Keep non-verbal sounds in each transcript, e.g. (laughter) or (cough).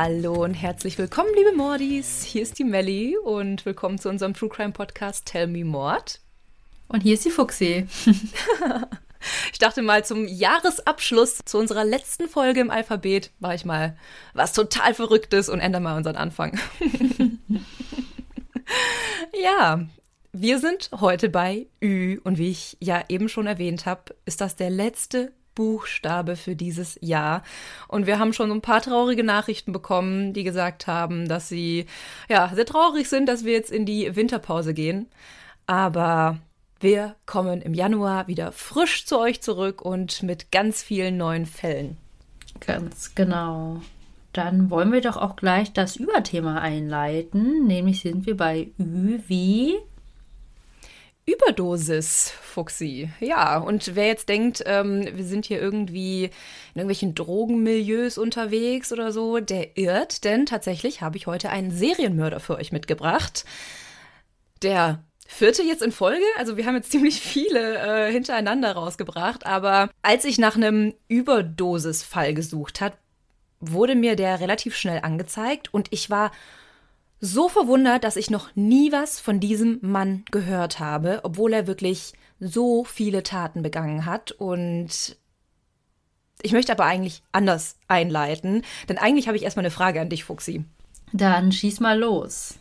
Hallo und herzlich willkommen, liebe Mordis. Hier ist die Melli und willkommen zu unserem True Crime Podcast Tell Me Mord. Und hier ist die Fuchsi. (laughs) ich dachte mal, zum Jahresabschluss zu unserer letzten Folge im Alphabet war ich mal was total Verrücktes und ändere mal unseren Anfang. (laughs) ja, wir sind heute bei Ü und wie ich ja eben schon erwähnt habe, ist das der letzte Buchstabe für dieses Jahr. Und wir haben schon ein paar traurige Nachrichten bekommen, die gesagt haben, dass sie ja sehr traurig sind, dass wir jetzt in die Winterpause gehen. Aber wir kommen im Januar wieder frisch zu euch zurück und mit ganz vielen neuen Fällen. Ganz genau. Dann wollen wir doch auch gleich das Überthema einleiten. Nämlich sind wir bei Ü wie Überdosis, Fuxi. Ja, und wer jetzt denkt, ähm, wir sind hier irgendwie in irgendwelchen Drogenmilieus unterwegs oder so, der irrt, denn tatsächlich habe ich heute einen Serienmörder für euch mitgebracht. Der vierte jetzt in Folge, also wir haben jetzt ziemlich viele äh, hintereinander rausgebracht, aber als ich nach einem Überdosisfall gesucht hat, wurde mir der relativ schnell angezeigt und ich war so verwundert, dass ich noch nie was von diesem Mann gehört habe, obwohl er wirklich so viele Taten begangen hat. Und ich möchte aber eigentlich anders einleiten, denn eigentlich habe ich erstmal eine Frage an dich, Fuxi. Dann schieß mal los.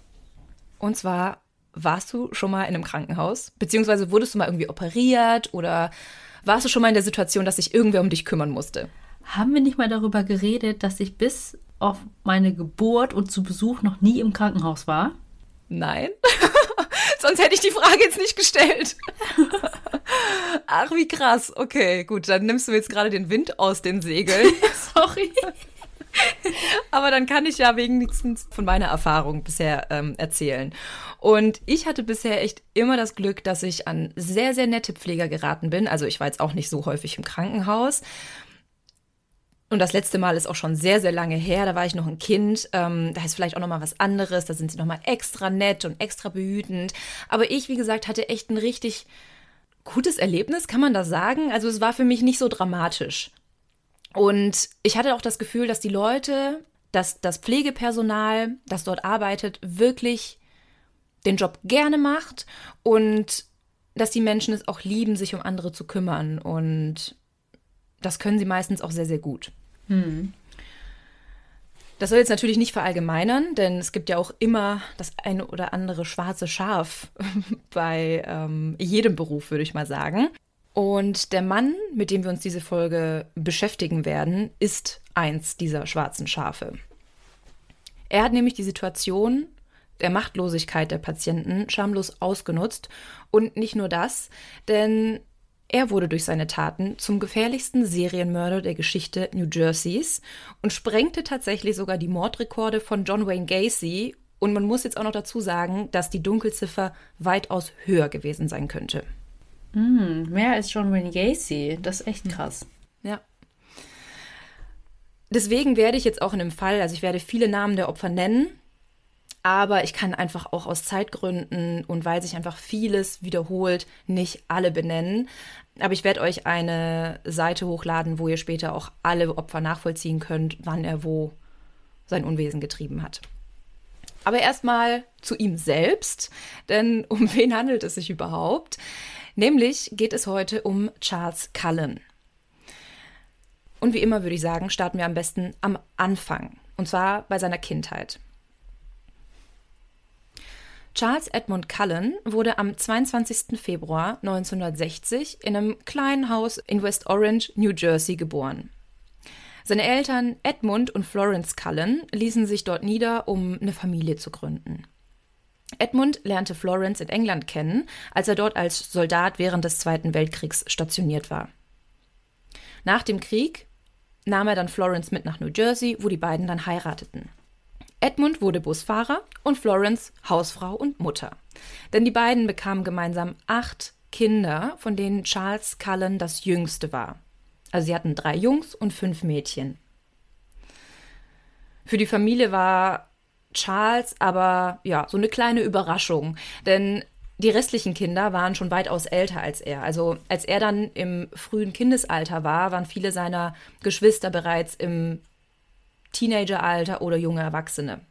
Und zwar, warst du schon mal in einem Krankenhaus? Beziehungsweise wurdest du mal irgendwie operiert oder warst du schon mal in der Situation, dass sich irgendwer um dich kümmern musste? Haben wir nicht mal darüber geredet, dass ich bis auf meine Geburt und zu Besuch noch nie im Krankenhaus war? Nein. (laughs) Sonst hätte ich die Frage jetzt nicht gestellt. (laughs) Ach, wie krass. Okay, gut, dann nimmst du jetzt gerade den Wind aus den Segeln. (laughs) Sorry. Aber dann kann ich ja wenigstens von meiner Erfahrung bisher ähm, erzählen. Und ich hatte bisher echt immer das Glück, dass ich an sehr, sehr nette Pfleger geraten bin. Also ich war jetzt auch nicht so häufig im Krankenhaus. Und das letzte Mal ist auch schon sehr, sehr lange her. Da war ich noch ein Kind. Ähm, da ist vielleicht auch noch mal was anderes. Da sind sie noch mal extra nett und extra behütend. Aber ich, wie gesagt, hatte echt ein richtig gutes Erlebnis, kann man das sagen? Also es war für mich nicht so dramatisch. Und ich hatte auch das Gefühl, dass die Leute, dass das Pflegepersonal, das dort arbeitet, wirklich den Job gerne macht und dass die Menschen es auch lieben, sich um andere zu kümmern. Und das können sie meistens auch sehr, sehr gut. Hm. Das soll jetzt natürlich nicht verallgemeinern, denn es gibt ja auch immer das eine oder andere schwarze Schaf (laughs) bei ähm, jedem Beruf, würde ich mal sagen. Und der Mann, mit dem wir uns diese Folge beschäftigen werden, ist eins dieser schwarzen Schafe. Er hat nämlich die Situation der Machtlosigkeit der Patienten schamlos ausgenutzt. Und nicht nur das, denn er wurde durch seine Taten zum gefährlichsten Serienmörder der Geschichte New Jerseys und sprengte tatsächlich sogar die Mordrekorde von John Wayne Gacy. Und man muss jetzt auch noch dazu sagen, dass die Dunkelziffer weitaus höher gewesen sein könnte. Mm, mehr als John Wayne Gacy. Das ist echt krass. Ja. Deswegen werde ich jetzt auch in dem Fall, also ich werde viele Namen der Opfer nennen, aber ich kann einfach auch aus Zeitgründen und weil sich einfach vieles wiederholt, nicht alle benennen. Aber ich werde euch eine Seite hochladen, wo ihr später auch alle Opfer nachvollziehen könnt, wann er wo sein Unwesen getrieben hat. Aber erstmal zu ihm selbst, denn (laughs) um wen handelt es sich überhaupt? Nämlich geht es heute um Charles Cullen. Und wie immer würde ich sagen, starten wir am besten am Anfang, und zwar bei seiner Kindheit. Charles Edmund Cullen wurde am 22. Februar 1960 in einem kleinen Haus in West Orange, New Jersey geboren. Seine Eltern Edmund und Florence Cullen ließen sich dort nieder, um eine Familie zu gründen. Edmund lernte Florence in England kennen, als er dort als Soldat während des Zweiten Weltkriegs stationiert war. Nach dem Krieg nahm er dann Florence mit nach New Jersey, wo die beiden dann heirateten. Edmund wurde Busfahrer und Florence Hausfrau und Mutter. Denn die beiden bekamen gemeinsam acht Kinder, von denen Charles Cullen das jüngste war. Also sie hatten drei Jungs und fünf Mädchen. Für die Familie war Charles aber ja so eine kleine Überraschung, denn die restlichen Kinder waren schon weitaus älter als er. Also als er dann im frühen Kindesalter war, waren viele seiner Geschwister bereits im Teenageralter oder junge Erwachsene.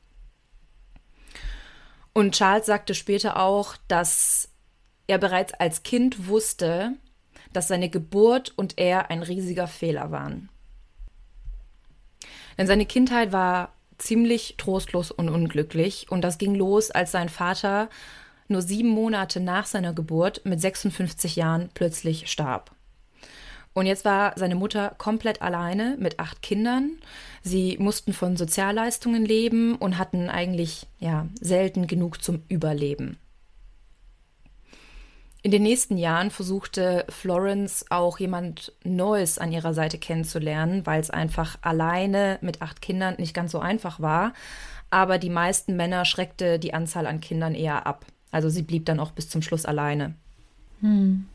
Und Charles sagte später auch, dass er bereits als Kind wusste, dass seine Geburt und er ein riesiger Fehler waren. Denn seine Kindheit war ziemlich trostlos und unglücklich und das ging los, als sein Vater nur sieben Monate nach seiner Geburt mit 56 Jahren plötzlich starb. Und jetzt war seine Mutter komplett alleine mit acht Kindern. Sie mussten von Sozialleistungen leben und hatten eigentlich ja selten genug zum Überleben. In den nächsten Jahren versuchte Florence auch jemand Neues an ihrer Seite kennenzulernen, weil es einfach alleine mit acht Kindern nicht ganz so einfach war. Aber die meisten Männer schreckte die Anzahl an Kindern eher ab. Also sie blieb dann auch bis zum Schluss alleine. Hm.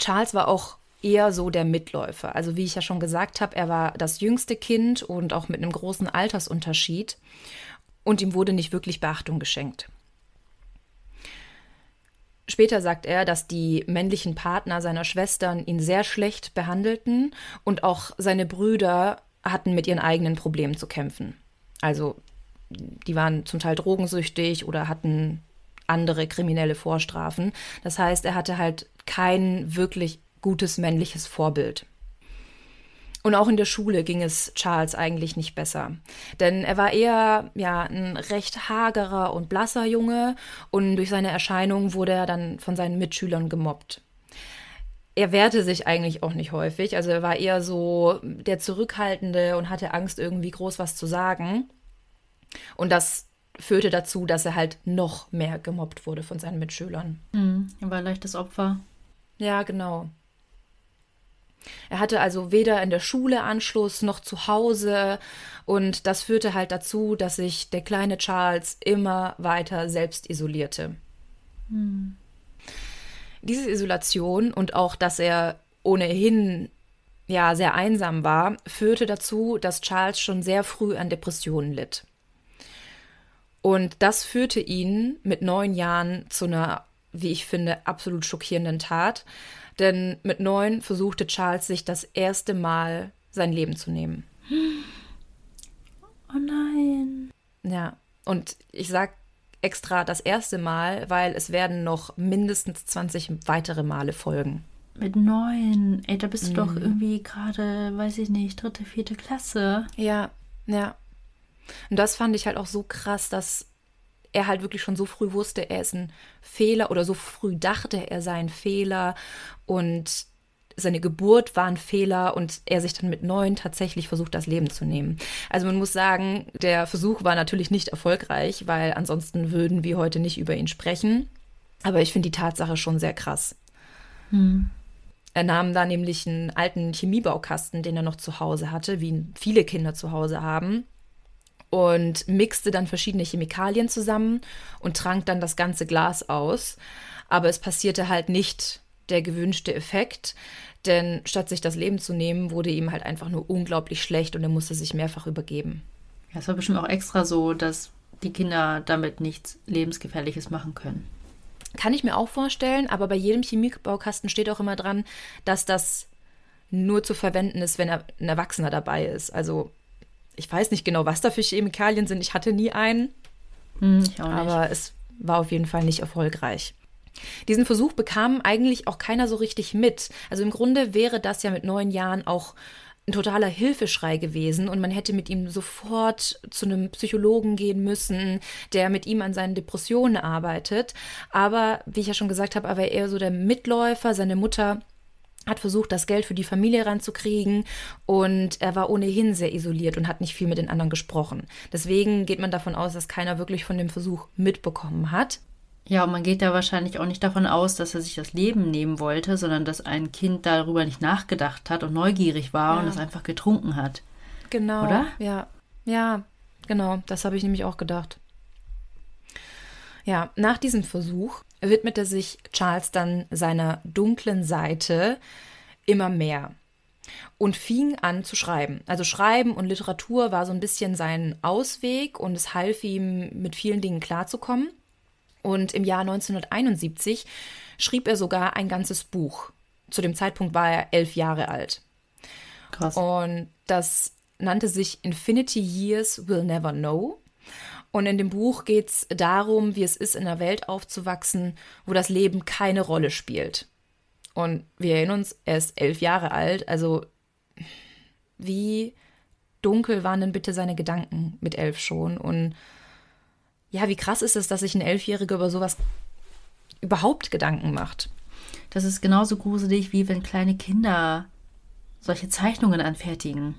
Charles war auch eher so der Mitläufer. Also wie ich ja schon gesagt habe, er war das jüngste Kind und auch mit einem großen Altersunterschied und ihm wurde nicht wirklich Beachtung geschenkt. Später sagt er, dass die männlichen Partner seiner Schwestern ihn sehr schlecht behandelten und auch seine Brüder hatten mit ihren eigenen Problemen zu kämpfen. Also die waren zum Teil drogensüchtig oder hatten andere kriminelle Vorstrafen. Das heißt, er hatte halt kein wirklich gutes männliches Vorbild. Und auch in der Schule ging es Charles eigentlich nicht besser. Denn er war eher ja, ein recht hagerer und blasser Junge und durch seine Erscheinung wurde er dann von seinen Mitschülern gemobbt. Er wehrte sich eigentlich auch nicht häufig. Also er war eher so der Zurückhaltende und hatte Angst, irgendwie groß was zu sagen. Und das führte dazu, dass er halt noch mehr gemobbt wurde von seinen Mitschülern. Mhm, er war leichtes Opfer. Ja, genau. Er hatte also weder in der Schule Anschluss noch zu Hause und das führte halt dazu, dass sich der kleine Charles immer weiter selbst isolierte. Hm. Diese Isolation und auch, dass er ohnehin ja sehr einsam war, führte dazu, dass Charles schon sehr früh an Depressionen litt. Und das führte ihn mit neun Jahren zu einer, wie ich finde, absolut schockierenden Tat, denn mit neun versuchte Charles sich das erste Mal sein Leben zu nehmen. Oh nein. Ja, und ich sag extra das erste Mal, weil es werden noch mindestens 20 weitere Male folgen. Mit neun. Ey, da bist mhm. du doch mhm. irgendwie gerade, weiß ich nicht, dritte, vierte Klasse. Ja, ja. Und das fand ich halt auch so krass, dass er halt wirklich schon so früh wusste, er ist ein Fehler oder so früh dachte, er sei ein Fehler und seine Geburt war ein Fehler und er sich dann mit neun tatsächlich versucht, das Leben zu nehmen. Also man muss sagen, der Versuch war natürlich nicht erfolgreich, weil ansonsten würden wir heute nicht über ihn sprechen. Aber ich finde die Tatsache schon sehr krass. Hm. Er nahm da nämlich einen alten Chemiebaukasten, den er noch zu Hause hatte, wie viele Kinder zu Hause haben, und mixte dann verschiedene Chemikalien zusammen und trank dann das ganze Glas aus. Aber es passierte halt nicht der gewünschte Effekt, denn statt sich das Leben zu nehmen, wurde ihm halt einfach nur unglaublich schlecht und er musste sich mehrfach übergeben. Ja, es war bestimmt auch extra so, dass die Kinder damit nichts Lebensgefährliches machen können. Kann ich mir auch vorstellen, aber bei jedem Chemiebaukasten steht auch immer dran, dass das nur zu verwenden ist, wenn ein Erwachsener dabei ist. Also ich weiß nicht genau, was da für Chemikalien sind. Ich hatte nie einen. Hm. Aber es war auf jeden Fall nicht erfolgreich. Diesen Versuch bekam eigentlich auch keiner so richtig mit. Also im Grunde wäre das ja mit neun Jahren auch ein totaler Hilfeschrei gewesen und man hätte mit ihm sofort zu einem Psychologen gehen müssen, der mit ihm an seinen Depressionen arbeitet. Aber wie ich ja schon gesagt habe, er war eher so der Mitläufer. Seine Mutter hat versucht, das Geld für die Familie ranzukriegen und er war ohnehin sehr isoliert und hat nicht viel mit den anderen gesprochen. Deswegen geht man davon aus, dass keiner wirklich von dem Versuch mitbekommen hat. Ja, und man geht da wahrscheinlich auch nicht davon aus, dass er sich das Leben nehmen wollte, sondern dass ein Kind darüber nicht nachgedacht hat und neugierig war ja. und es einfach getrunken hat. Genau. Oder? Ja. Ja, genau. Das habe ich nämlich auch gedacht. Ja, nach diesem Versuch widmete sich Charles dann seiner dunklen Seite immer mehr und fing an zu schreiben. Also Schreiben und Literatur war so ein bisschen sein Ausweg und es half ihm, mit vielen Dingen klarzukommen. Und im Jahr 1971 schrieb er sogar ein ganzes Buch. Zu dem Zeitpunkt war er elf Jahre alt. Krass. Und das nannte sich Infinity Years Will Never Know. Und in dem Buch geht es darum, wie es ist, in einer Welt aufzuwachsen, wo das Leben keine Rolle spielt. Und wir erinnern uns, er ist elf Jahre alt, also wie dunkel waren denn bitte seine Gedanken mit elf schon? Und ja, wie krass ist es, dass sich ein Elfjähriger über sowas überhaupt Gedanken macht? Das ist genauso gruselig, wie wenn kleine Kinder solche Zeichnungen anfertigen.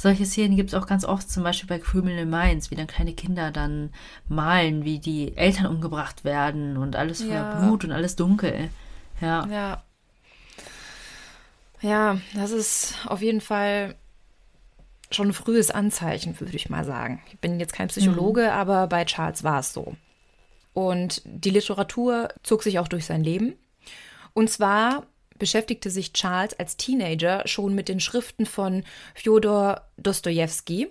Solche Szenen gibt es auch ganz oft, zum Beispiel bei Criminal Minds, wie dann kleine Kinder dann malen, wie die Eltern umgebracht werden und alles voller ja. Blut und alles dunkel. Ja. Ja. Ja, das ist auf jeden Fall schon ein frühes Anzeichen, würde ich mal sagen. Ich bin jetzt kein Psychologe, mhm. aber bei Charles war es so. Und die Literatur zog sich auch durch sein Leben. Und zwar beschäftigte sich Charles als Teenager schon mit den Schriften von Fjodor Dostojewski.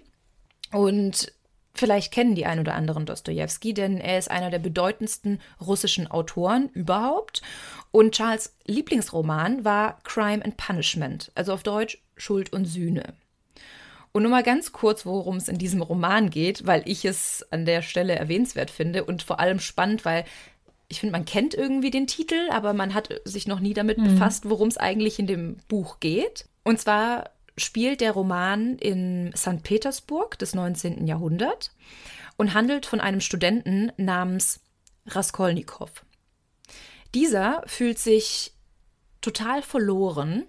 Und vielleicht kennen die ein oder anderen Dostojewski, denn er ist einer der bedeutendsten russischen Autoren überhaupt. Und Charles Lieblingsroman war Crime and Punishment, also auf Deutsch Schuld und Sühne. Und nur mal ganz kurz, worum es in diesem Roman geht, weil ich es an der Stelle erwähnenswert finde und vor allem spannend, weil ich finde, man kennt irgendwie den Titel, aber man hat sich noch nie damit mhm. befasst, worum es eigentlich in dem Buch geht. Und zwar spielt der Roman in St. Petersburg des 19. Jahrhunderts und handelt von einem Studenten namens Raskolnikow. Dieser fühlt sich total verloren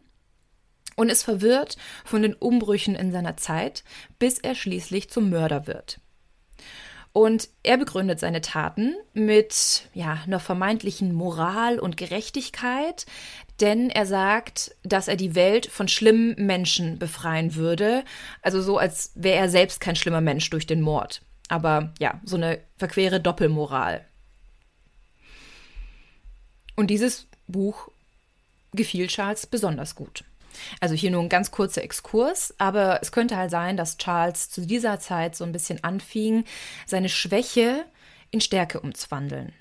und ist verwirrt von den Umbrüchen in seiner Zeit, bis er schließlich zum Mörder wird. Und er begründet seine Taten mit ja, einer vermeintlichen Moral und Gerechtigkeit, denn er sagt, dass er die Welt von schlimmen Menschen befreien würde. Also so, als wäre er selbst kein schlimmer Mensch durch den Mord. Aber ja, so eine verquere Doppelmoral. Und dieses Buch gefiel Charles besonders gut. Also hier nur ein ganz kurzer Exkurs, aber es könnte halt sein, dass Charles zu dieser Zeit so ein bisschen anfing, seine Schwäche in Stärke umzuwandeln.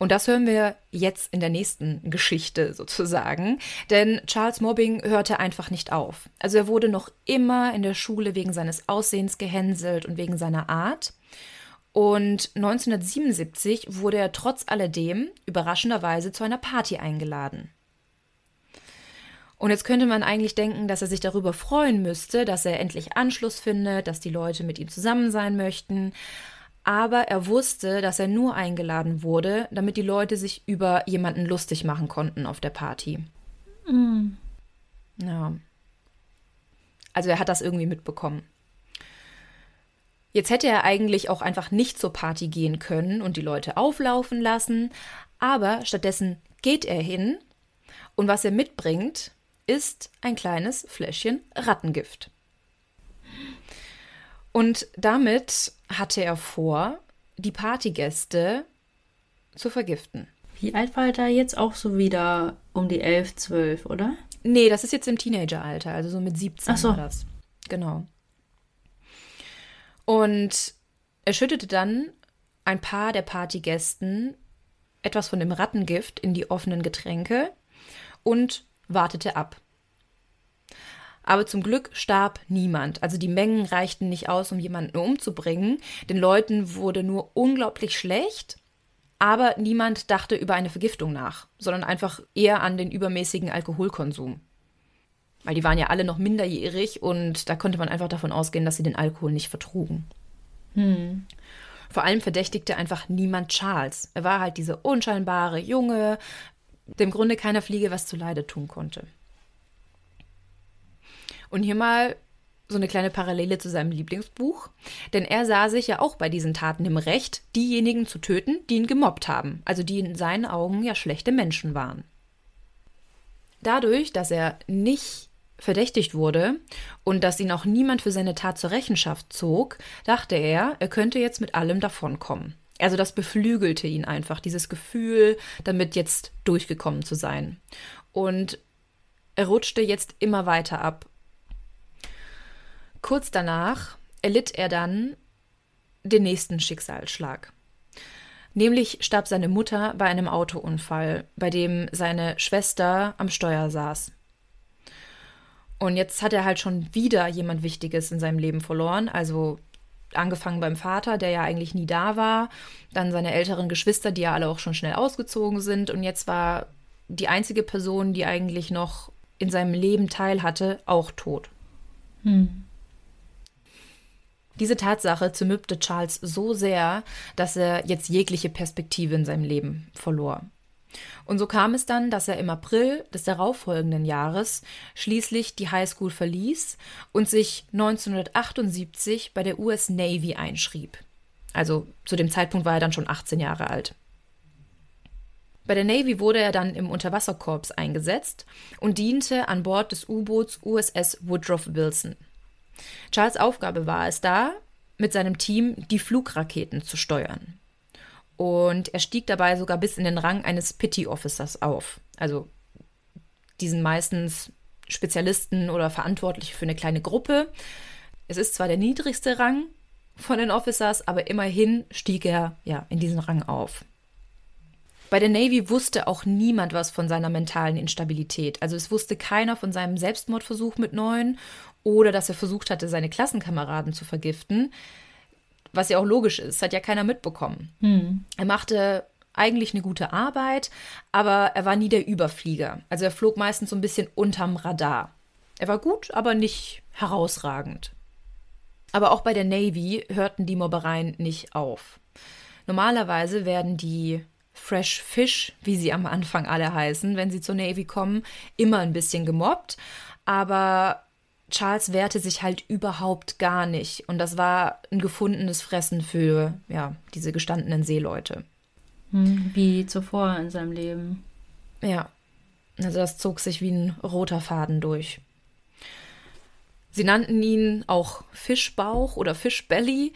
Und das hören wir jetzt in der nächsten Geschichte sozusagen, denn Charles Mobbing hörte einfach nicht auf. Also er wurde noch immer in der Schule wegen seines Aussehens gehänselt und wegen seiner Art. Und 1977 wurde er trotz alledem überraschenderweise zu einer Party eingeladen. Und jetzt könnte man eigentlich denken, dass er sich darüber freuen müsste, dass er endlich Anschluss findet, dass die Leute mit ihm zusammen sein möchten. Aber er wusste, dass er nur eingeladen wurde, damit die Leute sich über jemanden lustig machen konnten auf der Party. Mhm. Ja. Also er hat das irgendwie mitbekommen. Jetzt hätte er eigentlich auch einfach nicht zur Party gehen können und die Leute auflaufen lassen, aber stattdessen geht er hin und was er mitbringt, ist ein kleines Fläschchen Rattengift. Und damit hatte er vor, die Partygäste zu vergiften. Wie alt war er da jetzt? Auch so wieder um die 11, 12, oder? Nee, das ist jetzt im Teenageralter, also so mit 17 Ach so. war das. Genau. Und er schüttete dann ein paar der Partygästen etwas von dem Rattengift in die offenen Getränke und wartete ab. Aber zum Glück starb niemand. Also die Mengen reichten nicht aus, um jemanden umzubringen. Den Leuten wurde nur unglaublich schlecht, aber niemand dachte über eine Vergiftung nach, sondern einfach eher an den übermäßigen Alkoholkonsum. Weil die waren ja alle noch minderjährig und da konnte man einfach davon ausgehen, dass sie den Alkohol nicht vertrugen. Hm. Vor allem verdächtigte einfach niemand Charles. Er war halt dieser unscheinbare Junge, dem Grunde keiner Fliege was zuleide tun konnte. Und hier mal so eine kleine Parallele zu seinem Lieblingsbuch, denn er sah sich ja auch bei diesen Taten im Recht, diejenigen zu töten, die ihn gemobbt haben, also die in seinen Augen ja schlechte Menschen waren. Dadurch, dass er nicht verdächtigt wurde und dass ihn auch niemand für seine Tat zur Rechenschaft zog, dachte er, er könnte jetzt mit allem davonkommen. Also das beflügelte ihn einfach, dieses Gefühl, damit jetzt durchgekommen zu sein. Und er rutschte jetzt immer weiter ab. Kurz danach erlitt er dann den nächsten Schicksalsschlag. Nämlich starb seine Mutter bei einem Autounfall, bei dem seine Schwester am Steuer saß. Und jetzt hat er halt schon wieder jemand Wichtiges in seinem Leben verloren. Also angefangen beim Vater, der ja eigentlich nie da war, dann seine älteren Geschwister, die ja alle auch schon schnell ausgezogen sind. Und jetzt war die einzige Person, die eigentlich noch in seinem Leben teil hatte, auch tot. Hm. Diese Tatsache zermürbte Charles so sehr, dass er jetzt jegliche Perspektive in seinem Leben verlor. Und so kam es dann, dass er im April des darauffolgenden Jahres schließlich die Highschool verließ und sich 1978 bei der US Navy einschrieb. Also zu dem Zeitpunkt war er dann schon 18 Jahre alt. Bei der Navy wurde er dann im Unterwasserkorps eingesetzt und diente an Bord des U-Boots USS Woodrow Wilson. Charles Aufgabe war es da, mit seinem Team die Flugraketen zu steuern. Und er stieg dabei sogar bis in den Rang eines Pity Officers auf. Also die sind meistens Spezialisten oder Verantwortliche für eine kleine Gruppe. Es ist zwar der niedrigste Rang von den Officers, aber immerhin stieg er ja in diesen Rang auf. Bei der Navy wusste auch niemand was von seiner mentalen Instabilität. Also es wusste keiner von seinem Selbstmordversuch mit neun oder dass er versucht hatte, seine Klassenkameraden zu vergiften. Was ja auch logisch ist, hat ja keiner mitbekommen. Hm. Er machte eigentlich eine gute Arbeit, aber er war nie der Überflieger. Also er flog meistens so ein bisschen unterm Radar. Er war gut, aber nicht herausragend. Aber auch bei der Navy hörten die Mobbereien nicht auf. Normalerweise werden die Fresh Fish, wie sie am Anfang alle heißen, wenn sie zur Navy kommen, immer ein bisschen gemobbt. Aber Charles wehrte sich halt überhaupt gar nicht. Und das war ein gefundenes Fressen für ja, diese gestandenen Seeleute. Hm, wie zuvor in seinem Leben. Ja, also das zog sich wie ein roter Faden durch. Sie nannten ihn auch Fischbauch oder Fischbelly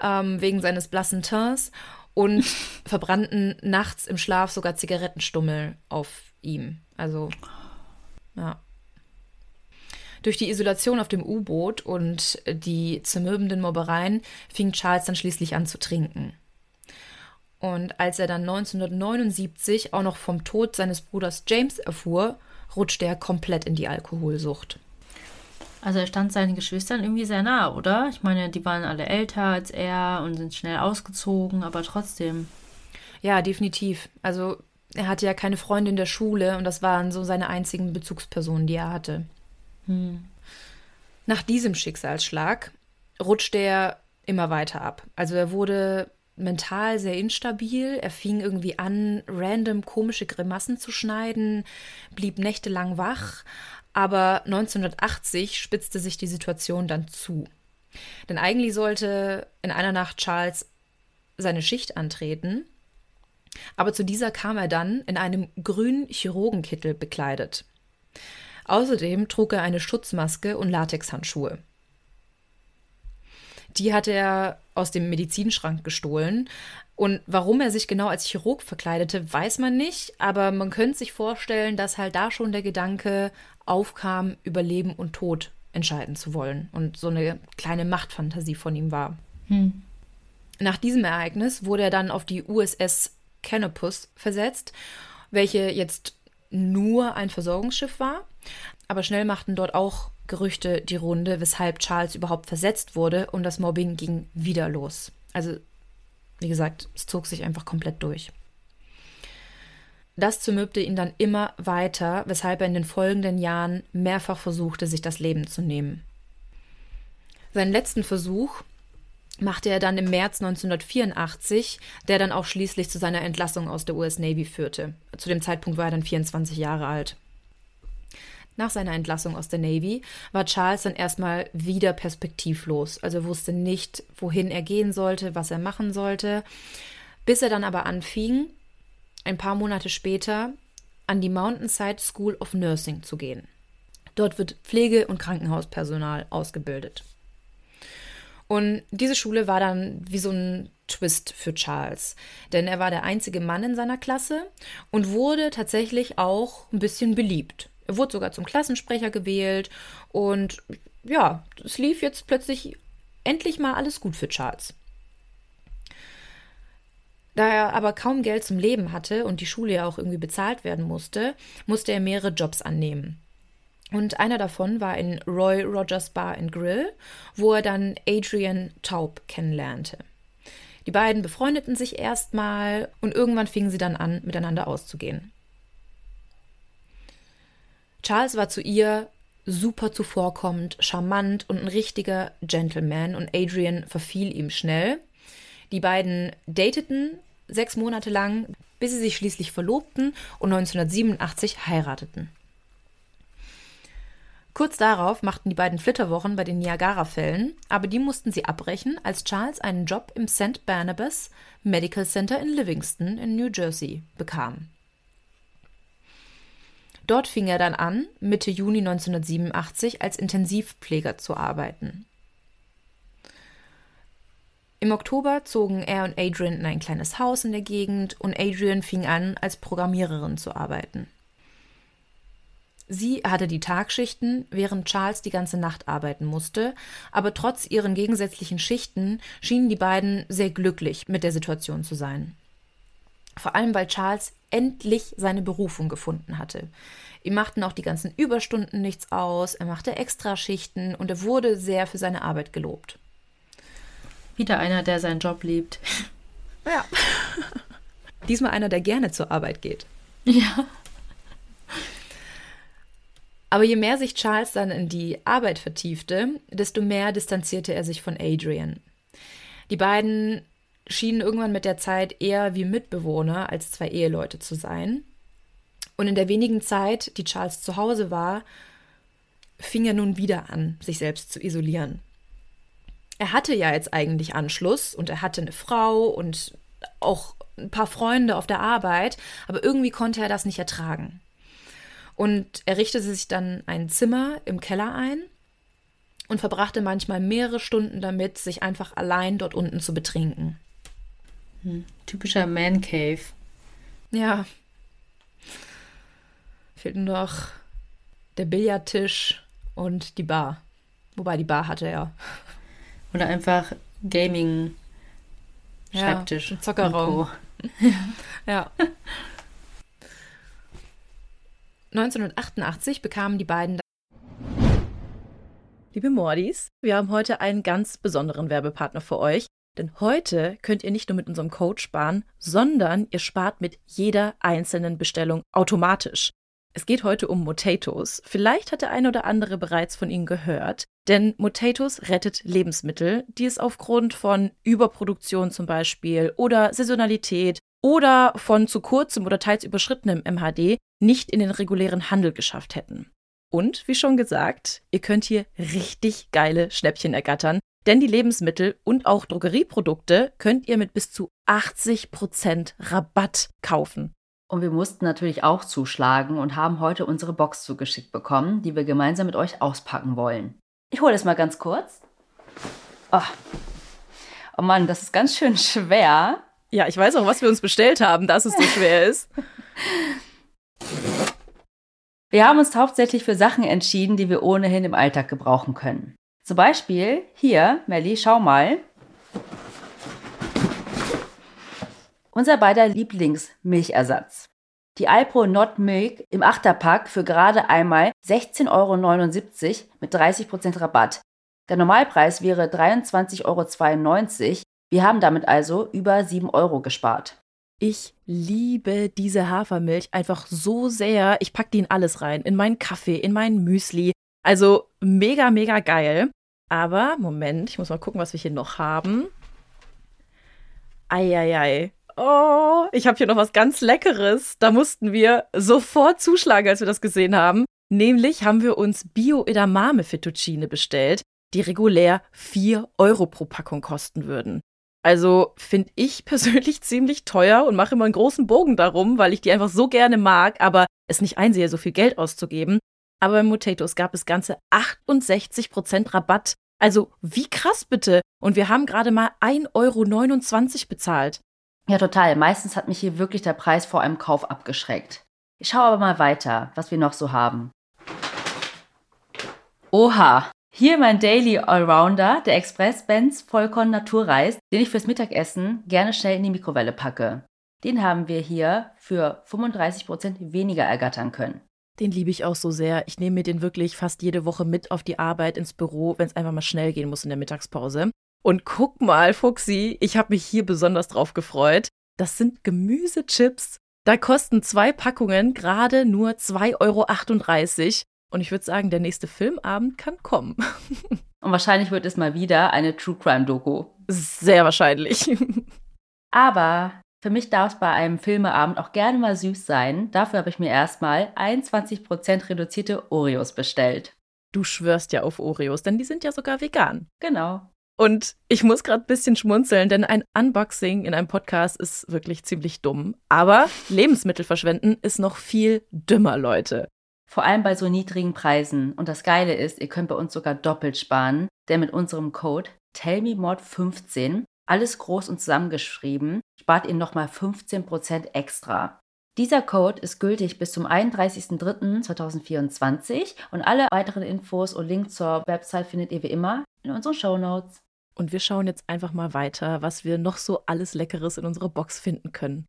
ähm, wegen seines blassen Teints und (laughs) verbrannten nachts im Schlaf sogar Zigarettenstummel auf ihm. Also, ja. Durch die Isolation auf dem U-Boot und die zermürbenden Mobbereien fing Charles dann schließlich an zu trinken. Und als er dann 1979 auch noch vom Tod seines Bruders James erfuhr, rutschte er komplett in die Alkoholsucht. Also er stand seinen Geschwistern irgendwie sehr nah, oder? Ich meine, die waren alle älter als er und sind schnell ausgezogen, aber trotzdem. Ja, definitiv. Also er hatte ja keine Freunde in der Schule und das waren so seine einzigen Bezugspersonen, die er hatte. Hm. Nach diesem Schicksalsschlag rutschte er immer weiter ab. Also er wurde mental sehr instabil. Er fing irgendwie an, random komische Grimassen zu schneiden, blieb nächtelang wach, aber 1980 spitzte sich die Situation dann zu. Denn eigentlich sollte in einer Nacht Charles seine Schicht antreten, aber zu dieser kam er dann in einem grünen Chirurgenkittel bekleidet. Außerdem trug er eine Schutzmaske und Latexhandschuhe. Die hatte er aus dem Medizinschrank gestohlen. Und warum er sich genau als Chirurg verkleidete, weiß man nicht. Aber man könnte sich vorstellen, dass halt da schon der Gedanke aufkam, über Leben und Tod entscheiden zu wollen und so eine kleine Machtfantasie von ihm war. Hm. Nach diesem Ereignis wurde er dann auf die USS Canopus versetzt, welche jetzt nur ein Versorgungsschiff war. Aber schnell machten dort auch Gerüchte die Runde, weshalb Charles überhaupt versetzt wurde und das Mobbing ging wieder los. Also, wie gesagt, es zog sich einfach komplett durch. Das zermürbte ihn dann immer weiter, weshalb er in den folgenden Jahren mehrfach versuchte, sich das Leben zu nehmen. Seinen letzten Versuch machte er dann im März 1984, der dann auch schließlich zu seiner Entlassung aus der US Navy führte. Zu dem Zeitpunkt war er dann 24 Jahre alt. Nach seiner Entlassung aus der Navy war Charles dann erstmal wieder perspektivlos, also wusste nicht, wohin er gehen sollte, was er machen sollte, bis er dann aber anfing, ein paar Monate später an die Mountainside School of Nursing zu gehen. Dort wird Pflege- und Krankenhauspersonal ausgebildet. Und diese Schule war dann wie so ein Twist für Charles, denn er war der einzige Mann in seiner Klasse und wurde tatsächlich auch ein bisschen beliebt. Er wurde sogar zum Klassensprecher gewählt und ja, es lief jetzt plötzlich endlich mal alles gut für Charles. Da er aber kaum Geld zum Leben hatte und die Schule ja auch irgendwie bezahlt werden musste, musste er mehrere Jobs annehmen. Und einer davon war in Roy Rogers Bar and Grill, wo er dann Adrian Taub kennenlernte. Die beiden befreundeten sich erstmal und irgendwann fingen sie dann an, miteinander auszugehen. Charles war zu ihr super zuvorkommend, charmant und ein richtiger Gentleman und Adrian verfiel ihm schnell. Die beiden dateten sechs Monate lang, bis sie sich schließlich verlobten und 1987 heirateten. Kurz darauf machten die beiden Flitterwochen bei den Niagara-Fällen, aber die mussten sie abbrechen, als Charles einen Job im St. Barnabas Medical Center in Livingston in New Jersey bekam. Dort fing er dann an, Mitte Juni 1987 als Intensivpfleger zu arbeiten. Im Oktober zogen er und Adrian in ein kleines Haus in der Gegend und Adrian fing an, als Programmiererin zu arbeiten. Sie hatte die Tagschichten, während Charles die ganze Nacht arbeiten musste, aber trotz ihren gegensätzlichen Schichten schienen die beiden sehr glücklich mit der Situation zu sein. Vor allem, weil Charles endlich seine Berufung gefunden hatte. Ihm machten auch die ganzen Überstunden nichts aus, er machte Extraschichten und er wurde sehr für seine Arbeit gelobt. Wieder einer, der seinen Job liebt. Ja. (laughs) Diesmal einer, der gerne zur Arbeit geht. Ja. Aber je mehr sich Charles dann in die Arbeit vertiefte, desto mehr distanzierte er sich von Adrian. Die beiden schienen irgendwann mit der Zeit eher wie Mitbewohner als zwei Eheleute zu sein. Und in der wenigen Zeit, die Charles zu Hause war, fing er nun wieder an, sich selbst zu isolieren. Er hatte ja jetzt eigentlich Anschluss und er hatte eine Frau und auch ein paar Freunde auf der Arbeit, aber irgendwie konnte er das nicht ertragen und er richtete sich dann ein Zimmer im Keller ein und verbrachte manchmal mehrere Stunden damit, sich einfach allein dort unten zu betrinken. Hm, typischer Man Cave. Ja. Fehlten noch der Billardtisch und die Bar. Wobei die Bar hatte er. Oder einfach Gaming Schreibtisch. (laughs) Ja, Zockerraum. ja. 1988 bekamen die beiden. Liebe Mordis, wir haben heute einen ganz besonderen Werbepartner für euch. Denn heute könnt ihr nicht nur mit unserem Code sparen, sondern ihr spart mit jeder einzelnen Bestellung automatisch. Es geht heute um Motatos. Vielleicht hat der eine oder andere bereits von ihnen gehört, denn Motatos rettet Lebensmittel, die es aufgrund von Überproduktion zum Beispiel oder Saisonalität oder von zu kurzem oder teils überschrittenem MHD nicht in den regulären Handel geschafft hätten. Und wie schon gesagt, ihr könnt hier richtig geile Schnäppchen ergattern, denn die Lebensmittel und auch Drogerieprodukte könnt ihr mit bis zu 80% Rabatt kaufen. Und wir mussten natürlich auch zuschlagen und haben heute unsere Box zugeschickt bekommen, die wir gemeinsam mit euch auspacken wollen. Ich hole es mal ganz kurz. Oh. oh Mann, das ist ganz schön schwer. Ja, ich weiß auch, was wir uns bestellt haben, dass es so schwer ist. (laughs) Wir haben uns hauptsächlich für Sachen entschieden, die wir ohnehin im Alltag gebrauchen können. Zum Beispiel hier, Melli, schau mal. Unser beider Lieblingsmilchersatz. Die Alpro Not Milk im Achterpack für gerade einmal 16,79 Euro mit 30% Rabatt. Der Normalpreis wäre 23,92 Euro. Wir haben damit also über 7 Euro gespart. Ich liebe diese Hafermilch einfach so sehr. Ich packe die in alles rein. In meinen Kaffee, in meinen Müsli. Also mega, mega geil. Aber, Moment, ich muss mal gucken, was wir hier noch haben. Eieiei. Oh, ich habe hier noch was ganz Leckeres. Da mussten wir sofort zuschlagen, als wir das gesehen haben. Nämlich haben wir uns Bio-Edamame Fettuccine bestellt, die regulär 4 Euro pro Packung kosten würden. Also finde ich (laughs) persönlich ziemlich teuer und mache immer einen großen Bogen darum, weil ich die einfach so gerne mag, aber es nicht einsehe, so viel Geld auszugeben. Aber beim Motatos gab es ganze 68% Rabatt. Also wie krass bitte. Und wir haben gerade mal 1,29 Euro bezahlt. Ja, total. Meistens hat mich hier wirklich der Preis vor einem Kauf abgeschreckt. Ich schaue aber mal weiter, was wir noch so haben. Oha, hier mein Daily Allrounder, der Express Benz Vollkorn Naturreis, den ich fürs Mittagessen gerne schnell in die Mikrowelle packe. Den haben wir hier für 35% weniger ergattern können. Den liebe ich auch so sehr. Ich nehme mir den wirklich fast jede Woche mit auf die Arbeit, ins Büro, wenn es einfach mal schnell gehen muss in der Mittagspause. Und guck mal, Fuxi, ich habe mich hier besonders drauf gefreut. Das sind Gemüsechips. Da kosten zwei Packungen gerade nur 2,38 Euro. Und ich würde sagen, der nächste Filmabend kann kommen. (laughs) Und wahrscheinlich wird es mal wieder eine True Crime Doku. Sehr wahrscheinlich. Aber für mich darf es bei einem Filmeabend auch gerne mal süß sein. Dafür habe ich mir erstmal 21% reduzierte Oreos bestellt. Du schwörst ja auf Oreos, denn die sind ja sogar vegan. Genau. Und ich muss gerade ein bisschen schmunzeln, denn ein Unboxing in einem Podcast ist wirklich ziemlich dumm. Aber Lebensmittel verschwenden ist noch viel dümmer, Leute. Vor allem bei so niedrigen Preisen. Und das Geile ist, ihr könnt bei uns sogar doppelt sparen, denn mit unserem Code TellMeMod15 alles groß und zusammengeschrieben, spart ihr nochmal 15% extra. Dieser Code ist gültig bis zum 31.03.2024 und alle weiteren Infos und Links zur Website findet ihr wie immer in unseren Show Notes. Und wir schauen jetzt einfach mal weiter, was wir noch so alles Leckeres in unserer Box finden können.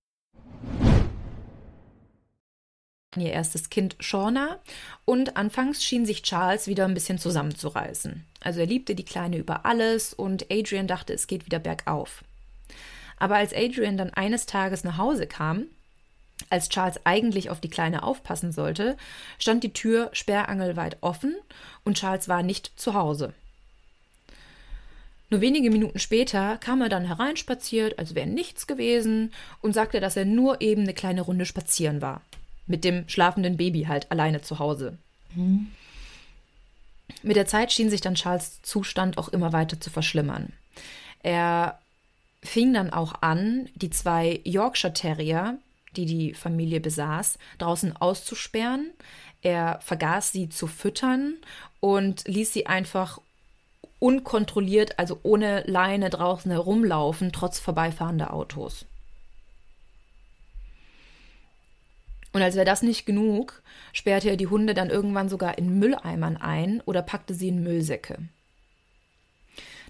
Ihr erstes Kind Shauna und anfangs schien sich Charles wieder ein bisschen zusammenzureißen. Also er liebte die Kleine über alles und Adrian dachte, es geht wieder bergauf. Aber als Adrian dann eines Tages nach Hause kam, als Charles eigentlich auf die Kleine aufpassen sollte, stand die Tür sperrangelweit offen und Charles war nicht zu Hause. Nur wenige Minuten später kam er dann hereinspaziert, als wäre nichts gewesen, und sagte, dass er nur eben eine kleine Runde spazieren war. Mit dem schlafenden Baby halt alleine zu Hause. Mhm. Mit der Zeit schien sich dann Charles Zustand auch immer weiter zu verschlimmern. Er fing dann auch an, die zwei Yorkshire Terrier, die die Familie besaß, draußen auszusperren. Er vergaß sie zu füttern und ließ sie einfach unkontrolliert, also ohne Leine draußen herumlaufen, trotz vorbeifahrender Autos. Und als wäre das nicht genug, sperrte er die Hunde dann irgendwann sogar in Mülleimern ein oder packte sie in Müllsäcke.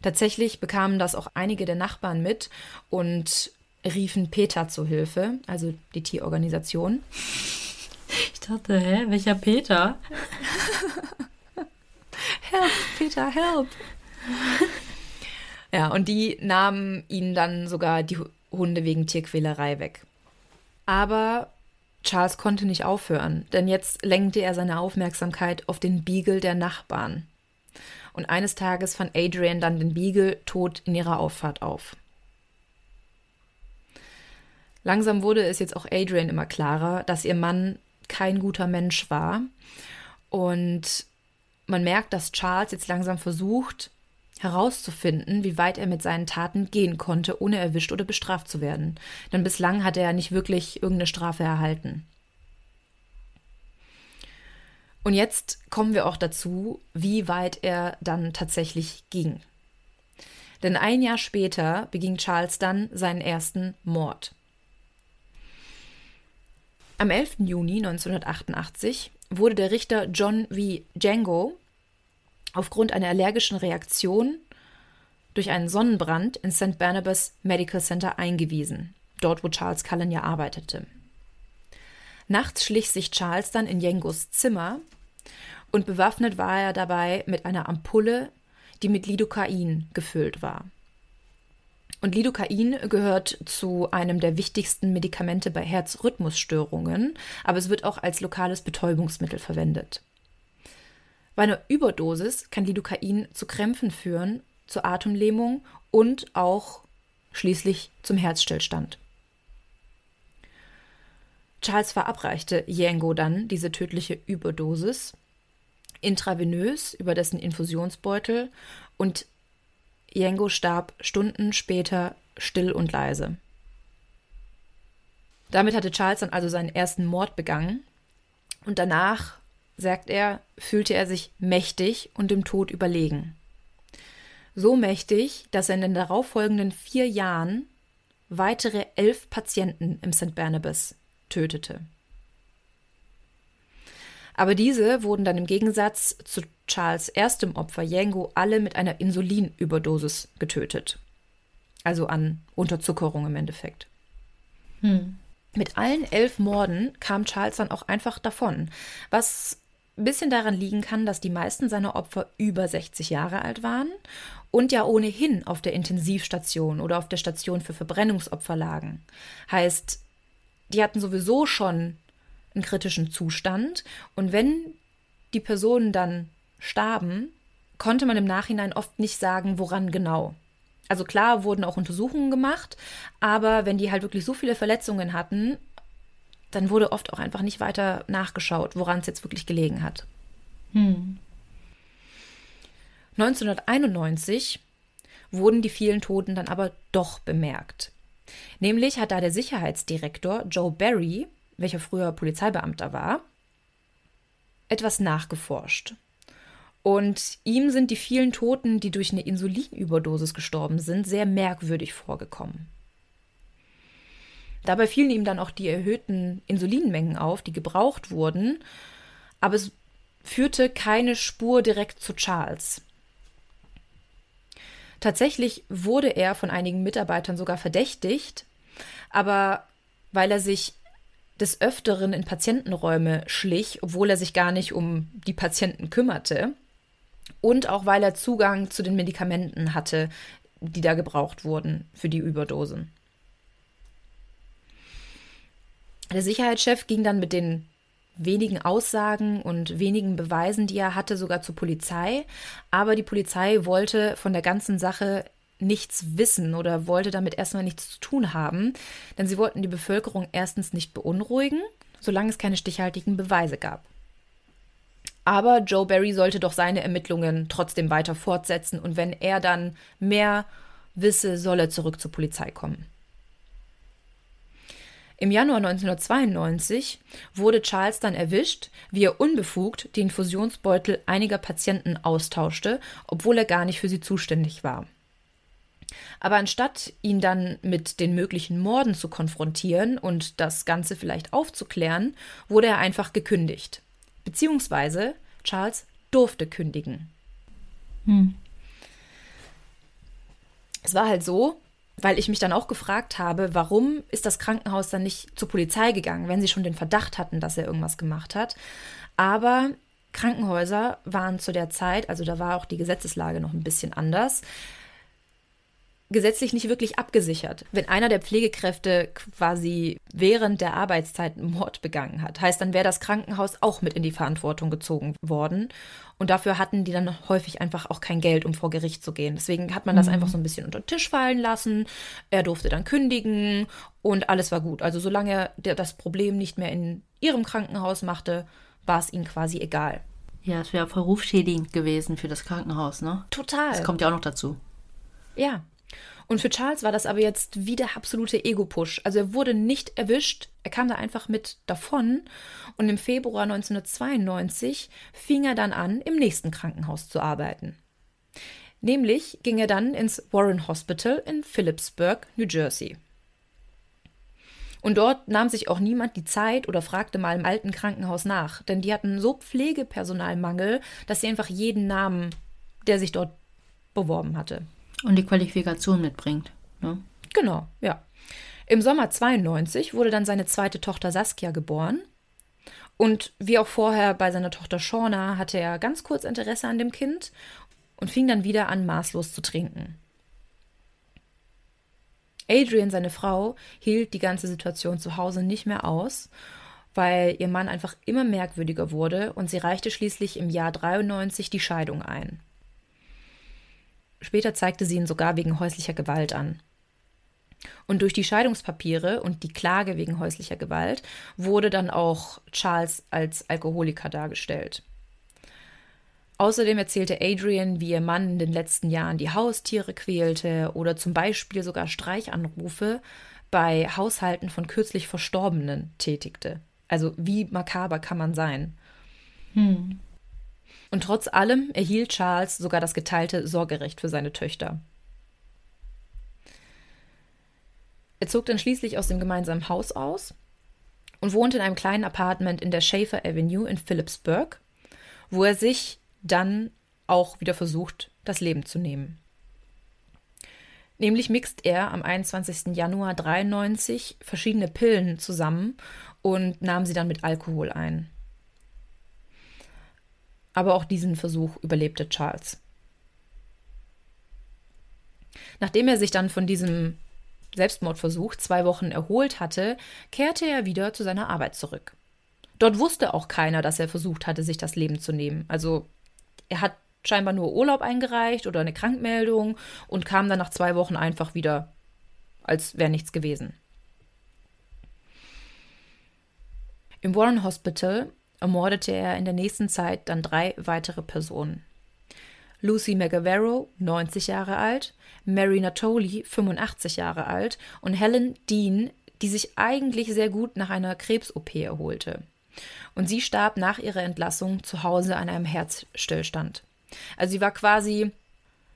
Tatsächlich bekamen das auch einige der Nachbarn mit und riefen Peter zu Hilfe, also die Tierorganisation. Ich dachte, hä, welcher Peter? (laughs) help, Peter, help. ja, und die nahmen ihnen dann sogar die Hunde wegen Tierquälerei weg. Aber Charles konnte nicht aufhören, denn jetzt lenkte er seine Aufmerksamkeit auf den Beagle der Nachbarn. Und eines Tages fand Adrian dann den Beagle tot in ihrer Auffahrt auf. Langsam wurde es jetzt auch Adrian immer klarer, dass ihr Mann kein guter Mensch war. Und man merkt, dass Charles jetzt langsam versucht, herauszufinden, wie weit er mit seinen Taten gehen konnte, ohne erwischt oder bestraft zu werden. Denn bislang hat er nicht wirklich irgendeine Strafe erhalten. Und jetzt kommen wir auch dazu, wie weit er dann tatsächlich ging. Denn ein Jahr später beging Charles dann seinen ersten Mord. Am 11. Juni 1988 wurde der Richter John V. Django aufgrund einer allergischen Reaktion durch einen Sonnenbrand in St. Barnabas Medical Center eingewiesen, dort wo Charles Cullen ja arbeitete. Nachts schlich sich Charles dann in Jengos Zimmer und bewaffnet war er dabei mit einer Ampulle, die mit Lidocain gefüllt war. Und Lidocain gehört zu einem der wichtigsten Medikamente bei Herzrhythmusstörungen, aber es wird auch als lokales Betäubungsmittel verwendet. Bei einer Überdosis kann Lidocain zu Krämpfen führen, zur Atemlähmung und auch schließlich zum Herzstillstand. Charles verabreichte Yango dann diese tödliche Überdosis intravenös über dessen Infusionsbeutel und Yango starb Stunden später still und leise. Damit hatte Charles dann also seinen ersten Mord begangen und danach sagt er, fühlte er sich mächtig und dem Tod überlegen. So mächtig, dass er in den darauffolgenden vier Jahren weitere elf Patienten im St. Barnabas tötete. Aber diese wurden dann im Gegensatz zu Charles erstem Opfer Yango alle mit einer Insulinüberdosis getötet. Also an Unterzuckerung im Endeffekt. Hm. Mit allen elf Morden kam Charles dann auch einfach davon, was ein bisschen daran liegen kann, dass die meisten seiner Opfer über 60 Jahre alt waren und ja ohnehin auf der Intensivstation oder auf der Station für Verbrennungsopfer lagen. Heißt, die hatten sowieso schon einen kritischen Zustand und wenn die Personen dann starben, konnte man im Nachhinein oft nicht sagen, woran genau. Also klar wurden auch Untersuchungen gemacht, aber wenn die halt wirklich so viele Verletzungen hatten, dann wurde oft auch einfach nicht weiter nachgeschaut, woran es jetzt wirklich gelegen hat. Hm. 1991 wurden die vielen Toten dann aber doch bemerkt. Nämlich hat da der Sicherheitsdirektor Joe Barry, welcher früher Polizeibeamter war, etwas nachgeforscht. Und ihm sind die vielen Toten, die durch eine Insulinüberdosis gestorben sind, sehr merkwürdig vorgekommen. Dabei fielen ihm dann auch die erhöhten Insulinmengen auf, die gebraucht wurden, aber es führte keine Spur direkt zu Charles. Tatsächlich wurde er von einigen Mitarbeitern sogar verdächtigt, aber weil er sich des Öfteren in Patientenräume schlich, obwohl er sich gar nicht um die Patienten kümmerte, und auch weil er Zugang zu den Medikamenten hatte, die da gebraucht wurden für die Überdosen. Der Sicherheitschef ging dann mit den wenigen Aussagen und wenigen Beweisen, die er hatte, sogar zur Polizei. Aber die Polizei wollte von der ganzen Sache nichts wissen oder wollte damit erstmal nichts zu tun haben, denn sie wollten die Bevölkerung erstens nicht beunruhigen, solange es keine stichhaltigen Beweise gab. Aber Joe Barry sollte doch seine Ermittlungen trotzdem weiter fortsetzen und wenn er dann mehr wisse, soll er zurück zur Polizei kommen. Im Januar 1992 wurde Charles dann erwischt, wie er unbefugt die Infusionsbeutel einiger Patienten austauschte, obwohl er gar nicht für sie zuständig war. Aber anstatt ihn dann mit den möglichen Morden zu konfrontieren und das Ganze vielleicht aufzuklären, wurde er einfach gekündigt. Beziehungsweise Charles durfte kündigen. Hm. Es war halt so, weil ich mich dann auch gefragt habe, warum ist das Krankenhaus dann nicht zur Polizei gegangen, wenn sie schon den Verdacht hatten, dass er irgendwas gemacht hat. Aber Krankenhäuser waren zu der Zeit, also da war auch die Gesetzeslage noch ein bisschen anders, gesetzlich nicht wirklich abgesichert. Wenn einer der Pflegekräfte quasi während der Arbeitszeit einen Mord begangen hat, heißt, dann wäre das Krankenhaus auch mit in die Verantwortung gezogen worden. Und dafür hatten die dann häufig einfach auch kein Geld, um vor Gericht zu gehen. Deswegen hat man das mhm. einfach so ein bisschen unter den Tisch fallen lassen. Er durfte dann kündigen und alles war gut. Also solange er das Problem nicht mehr in ihrem Krankenhaus machte, war es ihnen quasi egal. Ja, es wäre voll rufschädigend gewesen für das Krankenhaus, ne? Total. Das kommt ja auch noch dazu. Ja, und für Charles war das aber jetzt wie der absolute Ego-Push. Also er wurde nicht erwischt, er kam da einfach mit davon. Und im Februar 1992 fing er dann an, im nächsten Krankenhaus zu arbeiten. Nämlich ging er dann ins Warren Hospital in Phillipsburg, New Jersey. Und dort nahm sich auch niemand die Zeit oder fragte mal im alten Krankenhaus nach, denn die hatten so Pflegepersonalmangel, dass sie einfach jeden Namen, der sich dort beworben hatte. Und die Qualifikation mitbringt. Ne? Genau, ja. Im Sommer 92 wurde dann seine zweite Tochter Saskia geboren. Und wie auch vorher bei seiner Tochter Shauna hatte er ganz kurz Interesse an dem Kind und fing dann wieder an, maßlos zu trinken. Adrian, seine Frau, hielt die ganze Situation zu Hause nicht mehr aus, weil ihr Mann einfach immer merkwürdiger wurde und sie reichte schließlich im Jahr 93 die Scheidung ein. Später zeigte sie ihn sogar wegen häuslicher Gewalt an. Und durch die Scheidungspapiere und die Klage wegen häuslicher Gewalt wurde dann auch Charles als Alkoholiker dargestellt. Außerdem erzählte Adrian, wie ihr Mann in den letzten Jahren die Haustiere quälte oder zum Beispiel sogar Streichanrufe bei Haushalten von kürzlich Verstorbenen tätigte. Also wie makaber kann man sein? Hm. Und trotz allem erhielt Charles sogar das geteilte Sorgerecht für seine Töchter. Er zog dann schließlich aus dem gemeinsamen Haus aus und wohnte in einem kleinen Apartment in der Schaefer Avenue in Phillipsburg, wo er sich dann auch wieder versucht, das Leben zu nehmen. Nämlich mixt er am 21. Januar 93 verschiedene Pillen zusammen und nahm sie dann mit Alkohol ein. Aber auch diesen Versuch überlebte Charles. Nachdem er sich dann von diesem Selbstmordversuch zwei Wochen erholt hatte, kehrte er wieder zu seiner Arbeit zurück. Dort wusste auch keiner, dass er versucht hatte, sich das Leben zu nehmen. Also er hat scheinbar nur Urlaub eingereicht oder eine Krankmeldung und kam dann nach zwei Wochen einfach wieder, als wäre nichts gewesen. Im Warren Hospital ermordete er in der nächsten Zeit dann drei weitere Personen. Lucy McAvarro, 90 Jahre alt, Mary Natoli, 85 Jahre alt und Helen Dean, die sich eigentlich sehr gut nach einer Krebs-OP erholte. Und sie starb nach ihrer Entlassung zu Hause an einem Herzstillstand. Also sie war quasi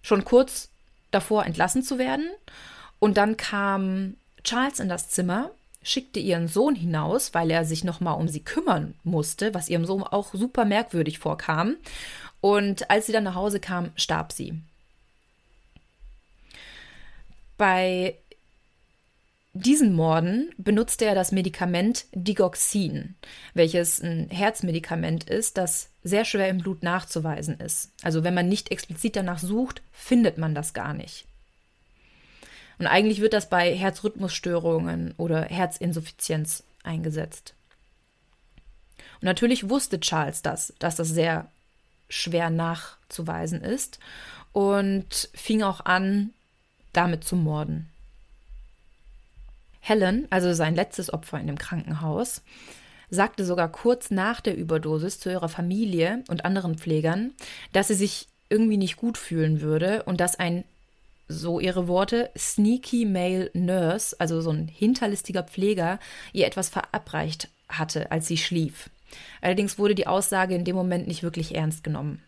schon kurz davor entlassen zu werden und dann kam Charles in das Zimmer, schickte ihren Sohn hinaus, weil er sich noch mal um sie kümmern musste, was ihrem Sohn auch super merkwürdig vorkam. Und als sie dann nach Hause kam, starb sie. Bei diesen Morden benutzte er das Medikament Digoxin, welches ein Herzmedikament ist, das sehr schwer im Blut nachzuweisen ist. Also wenn man nicht explizit danach sucht, findet man das gar nicht. Und eigentlich wird das bei Herzrhythmusstörungen oder Herzinsuffizienz eingesetzt. Und natürlich wusste Charles das, dass das sehr schwer nachzuweisen ist und fing auch an, damit zu morden. Helen, also sein letztes Opfer in dem Krankenhaus, sagte sogar kurz nach der Überdosis zu ihrer Familie und anderen Pflegern, dass sie sich irgendwie nicht gut fühlen würde und dass ein, so ihre Worte, sneaky male nurse, also so ein hinterlistiger Pfleger, ihr etwas verabreicht hatte, als sie schlief. Allerdings wurde die Aussage in dem Moment nicht wirklich ernst genommen.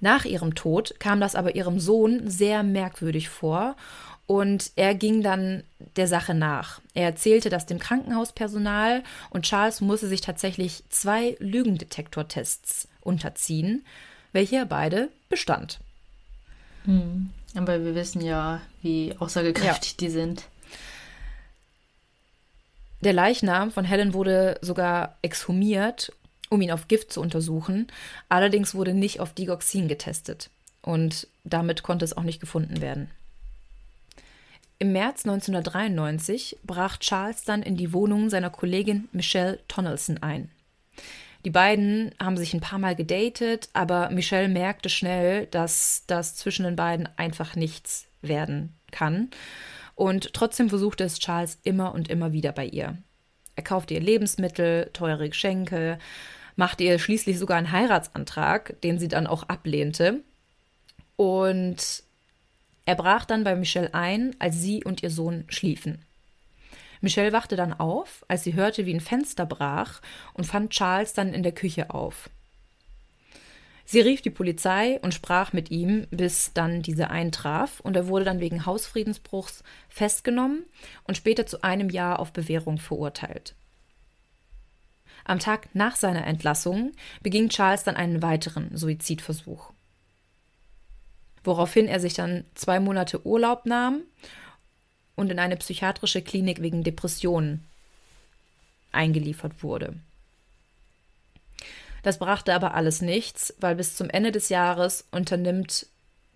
Nach ihrem Tod kam das aber ihrem Sohn sehr merkwürdig vor und er ging dann der Sache nach. Er erzählte das dem Krankenhauspersonal und Charles musste sich tatsächlich zwei Lügendetektortests unterziehen, welche er beide bestand. Hm. Aber wir wissen ja, wie aussagekräftig ja. die sind. Der Leichnam von Helen wurde sogar exhumiert, um ihn auf Gift zu untersuchen. Allerdings wurde nicht auf Digoxin getestet. Und damit konnte es auch nicht gefunden werden. Im März 1993 brach Charles dann in die Wohnung seiner Kollegin Michelle Tonelson ein. Die beiden haben sich ein paar Mal gedatet, aber Michelle merkte schnell, dass das zwischen den beiden einfach nichts werden kann. Und trotzdem versuchte es Charles immer und immer wieder bei ihr. Er kaufte ihr Lebensmittel, teure Geschenke, machte ihr schließlich sogar einen Heiratsantrag, den sie dann auch ablehnte. Und er brach dann bei Michelle ein, als sie und ihr Sohn schliefen. Michelle wachte dann auf, als sie hörte, wie ein Fenster brach und fand Charles dann in der Küche auf. Sie rief die Polizei und sprach mit ihm, bis dann diese eintraf, und er wurde dann wegen Hausfriedensbruchs festgenommen und später zu einem Jahr auf Bewährung verurteilt. Am Tag nach seiner Entlassung beging Charles dann einen weiteren Suizidversuch. Woraufhin er sich dann zwei Monate Urlaub nahm und in eine psychiatrische Klinik wegen Depressionen eingeliefert wurde. Das brachte aber alles nichts, weil bis zum Ende des Jahres unternimmt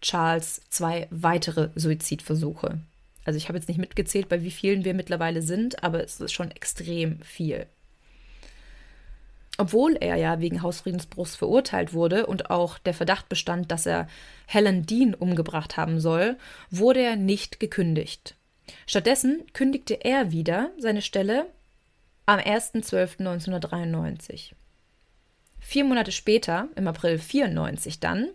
Charles zwei weitere Suizidversuche. Also ich habe jetzt nicht mitgezählt, bei wie vielen wir mittlerweile sind, aber es ist schon extrem viel. Obwohl er ja wegen Hausfriedensbruchs verurteilt wurde und auch der Verdacht bestand, dass er Helen Dean umgebracht haben soll, wurde er nicht gekündigt. Stattdessen kündigte er wieder seine Stelle am 1.12.1993. Vier Monate später, im April 94 dann,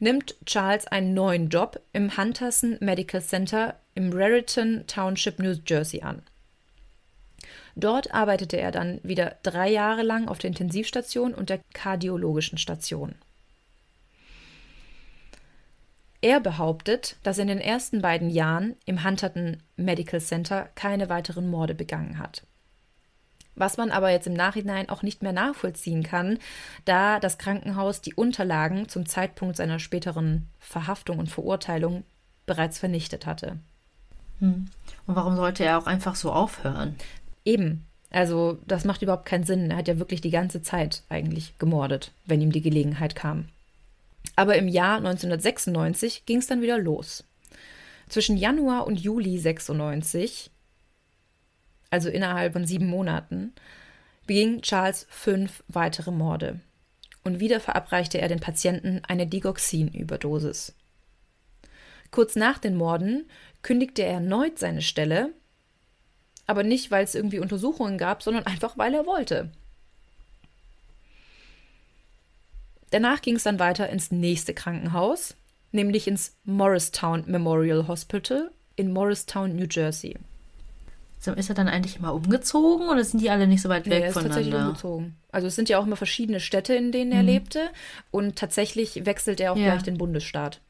nimmt Charles einen neuen Job im Hunterson Medical Center im Raritan Township, New Jersey an. Dort arbeitete er dann wieder drei Jahre lang auf der Intensivstation und der kardiologischen Station. Er behauptet, dass er in den ersten beiden Jahren im Hunterton Medical Center keine weiteren Morde begangen hat was man aber jetzt im Nachhinein auch nicht mehr nachvollziehen kann, da das Krankenhaus die Unterlagen zum Zeitpunkt seiner späteren Verhaftung und Verurteilung bereits vernichtet hatte. Hm. Und warum sollte er auch einfach so aufhören? Eben. Also, das macht überhaupt keinen Sinn. Er hat ja wirklich die ganze Zeit eigentlich gemordet, wenn ihm die Gelegenheit kam. Aber im Jahr 1996 ging es dann wieder los. Zwischen Januar und Juli 96, also innerhalb von sieben Monaten, beging Charles fünf weitere Morde. Und wieder verabreichte er den Patienten eine Digoxin-Überdosis. Kurz nach den Morden kündigte er erneut seine Stelle, aber nicht, weil es irgendwie Untersuchungen gab, sondern einfach, weil er wollte. Danach ging es dann weiter ins nächste Krankenhaus, nämlich ins Morristown Memorial Hospital in Morristown, New Jersey. Ist er dann eigentlich immer umgezogen oder sind die alle nicht so weit weg nee, er ist voneinander? tatsächlich umgezogen. Also es sind ja auch immer verschiedene Städte, in denen er Mhm. lebte und tatsächlich wechselt er auch Ja. gleich den Bundesstaat.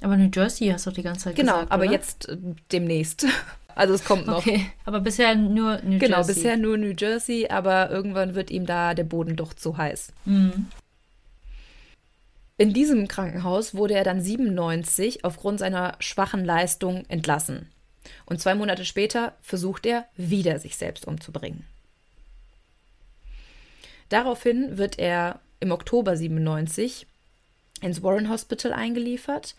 Aber New Jersey hast du doch die ganze Zeit Genau, gesagt, aber oder? jetzt äh, demnächst. (laughs) Also es kommt noch. Okay, aber bisher nur New Genau, Jersey. bisher nur New Jersey, aber irgendwann wird ihm da der Boden doch zu heiß. Mhm. In diesem Krankenhaus wurde er dann 97 aufgrund seiner schwachen Leistung entlassen. Und zwei Monate später versucht er wieder, sich selbst umzubringen. Daraufhin wird er im Oktober 97 ins Warren Hospital eingeliefert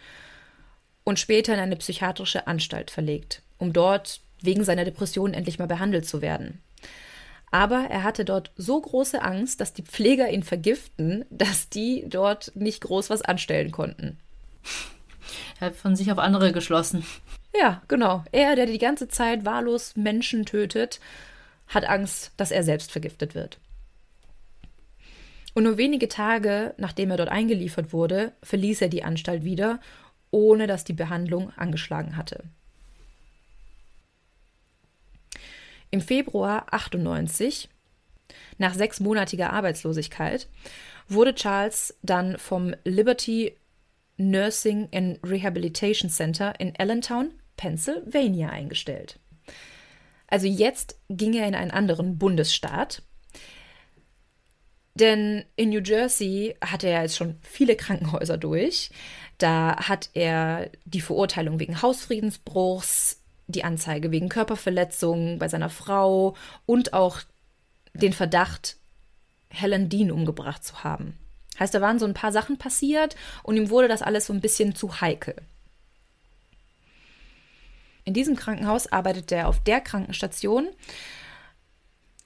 und später in eine psychiatrische Anstalt verlegt, um dort wegen seiner Depression endlich mal behandelt zu werden. Aber er hatte dort so große Angst, dass die Pfleger ihn vergiften, dass die dort nicht groß was anstellen konnten. Er hat von sich auf andere geschlossen. Ja, genau. Er, der die ganze Zeit wahllos Menschen tötet, hat Angst, dass er selbst vergiftet wird. Und nur wenige Tage nachdem er dort eingeliefert wurde, verließ er die Anstalt wieder, ohne dass die Behandlung angeschlagen hatte. Im Februar 98, nach sechsmonatiger Arbeitslosigkeit, wurde Charles dann vom Liberty Nursing and Rehabilitation Center in Allentown, Pennsylvania eingestellt. Also jetzt ging er in einen anderen Bundesstaat. Denn in New Jersey hatte er jetzt schon viele Krankenhäuser durch. Da hat er die Verurteilung wegen Hausfriedensbruchs, die Anzeige wegen Körperverletzung bei seiner Frau und auch den Verdacht, Helen Dean umgebracht zu haben. Heißt, da waren so ein paar Sachen passiert und ihm wurde das alles so ein bisschen zu heikel. In diesem Krankenhaus arbeitet er auf der Krankenstation,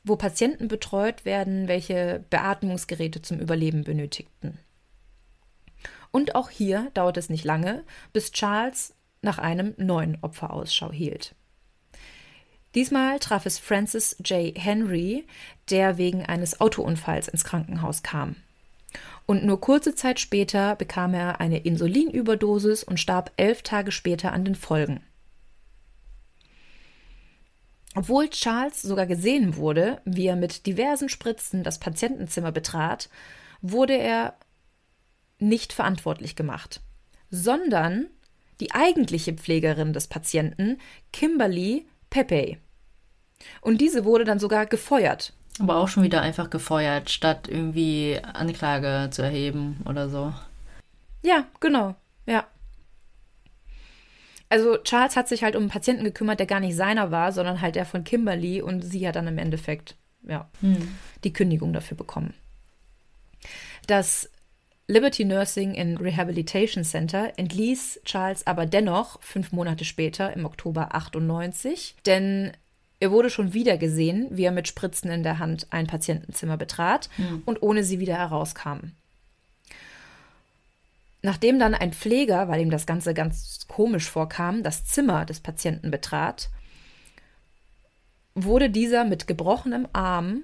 wo Patienten betreut werden, welche Beatmungsgeräte zum Überleben benötigten. Und auch hier dauert es nicht lange, bis Charles nach einem neuen Opfer Ausschau hielt. Diesmal traf es Francis J. Henry, der wegen eines Autounfalls ins Krankenhaus kam. Und nur kurze Zeit später bekam er eine Insulinüberdosis und starb elf Tage später an den Folgen. Obwohl Charles sogar gesehen wurde, wie er mit diversen Spritzen das Patientenzimmer betrat, wurde er nicht verantwortlich gemacht, sondern die eigentliche Pflegerin des Patienten, Kimberly Pepe. Und diese wurde dann sogar gefeuert. Aber auch schon wieder einfach gefeuert, statt irgendwie Anklage zu erheben oder so. Ja, genau. Ja. Also Charles hat sich halt um einen Patienten gekümmert, der gar nicht seiner war, sondern halt der von Kimberly und sie hat dann im Endeffekt ja, Hm. die Kündigung dafür bekommen. Das Liberty Nursing and Rehabilitation Center entließ Charles aber dennoch fünf Monate später, im Oktober 98, denn er wurde schon wieder gesehen, wie er mit Spritzen in der Hand ein Patientenzimmer betrat und ohne sie wieder herauskam. Nachdem dann ein Pfleger, weil ihm das Ganze ganz komisch vorkam, das Zimmer des Patienten betrat, wurde dieser mit gebrochenem Arm,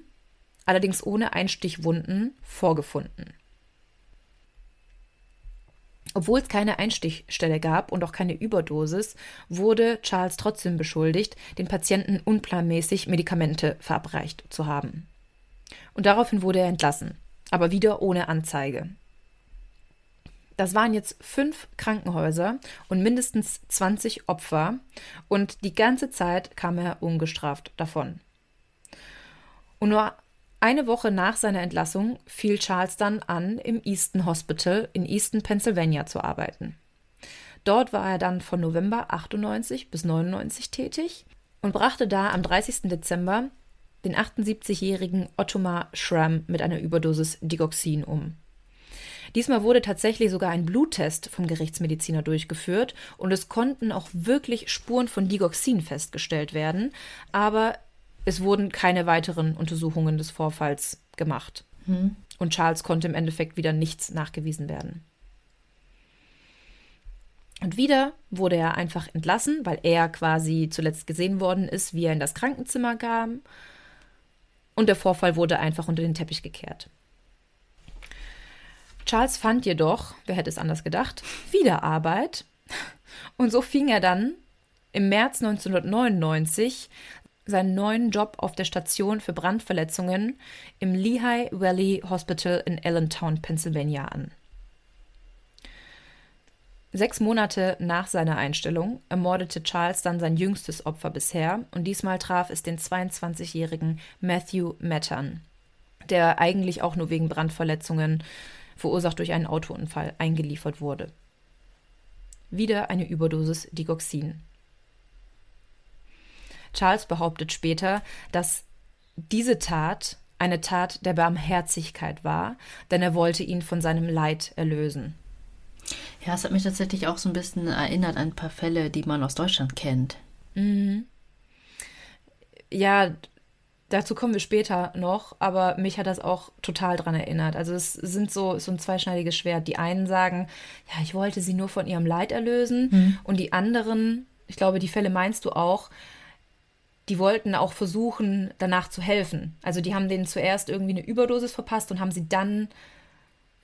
allerdings ohne Einstichwunden, vorgefunden. Obwohl es keine Einstichstelle gab und auch keine Überdosis, wurde Charles trotzdem beschuldigt, den Patienten unplanmäßig Medikamente verabreicht zu haben. Und daraufhin wurde er entlassen, aber wieder ohne Anzeige. Das waren jetzt fünf Krankenhäuser und mindestens 20 Opfer und die ganze Zeit kam er ungestraft davon. Und nur eine Woche nach seiner Entlassung fiel Charles dann an, im Easton Hospital in Easton, Pennsylvania zu arbeiten. Dort war er dann von November 98 bis 99 tätig und brachte da am 30. Dezember den 78-jährigen Ottomar Schramm mit einer Überdosis Digoxin um. Diesmal wurde tatsächlich sogar ein Bluttest vom Gerichtsmediziner durchgeführt und es konnten auch wirklich Spuren von Digoxin festgestellt werden, aber es wurden keine weiteren Untersuchungen des Vorfalls gemacht. Hm. Und Charles konnte im Endeffekt wieder nichts nachgewiesen werden. Und wieder wurde er einfach entlassen, weil er quasi zuletzt gesehen worden ist, wie er in das Krankenzimmer kam. Und der Vorfall wurde einfach unter den Teppich gekehrt. Charles fand jedoch, wer hätte es anders gedacht, wieder Arbeit. Und so fing er dann im März 1999 seinen neuen Job auf der Station für Brandverletzungen im Lehigh Valley Hospital in Allentown, Pennsylvania an. Sechs Monate nach seiner Einstellung ermordete Charles dann sein jüngstes Opfer bisher und diesmal traf es den 22-jährigen Matthew Mattern, der eigentlich auch nur wegen Brandverletzungen verursacht durch einen Autounfall eingeliefert wurde. Wieder eine Überdosis Digoxin. Charles behauptet später, dass diese Tat eine Tat der Barmherzigkeit war, denn er wollte ihn von seinem Leid erlösen. Ja, es hat mich tatsächlich auch so ein bisschen erinnert an ein paar Fälle, die man aus Deutschland kennt. Mhm. Ja, dazu kommen wir später noch, aber mich hat das auch total dran erinnert. Also es sind so, so ein zweischneidiges Schwert. Die einen sagen, ja, ich wollte sie nur von ihrem Leid erlösen. Mhm. Und die anderen, ich glaube, die Fälle meinst du auch, die wollten auch versuchen, danach zu helfen. Also die haben denen zuerst irgendwie eine Überdosis verpasst und haben sie dann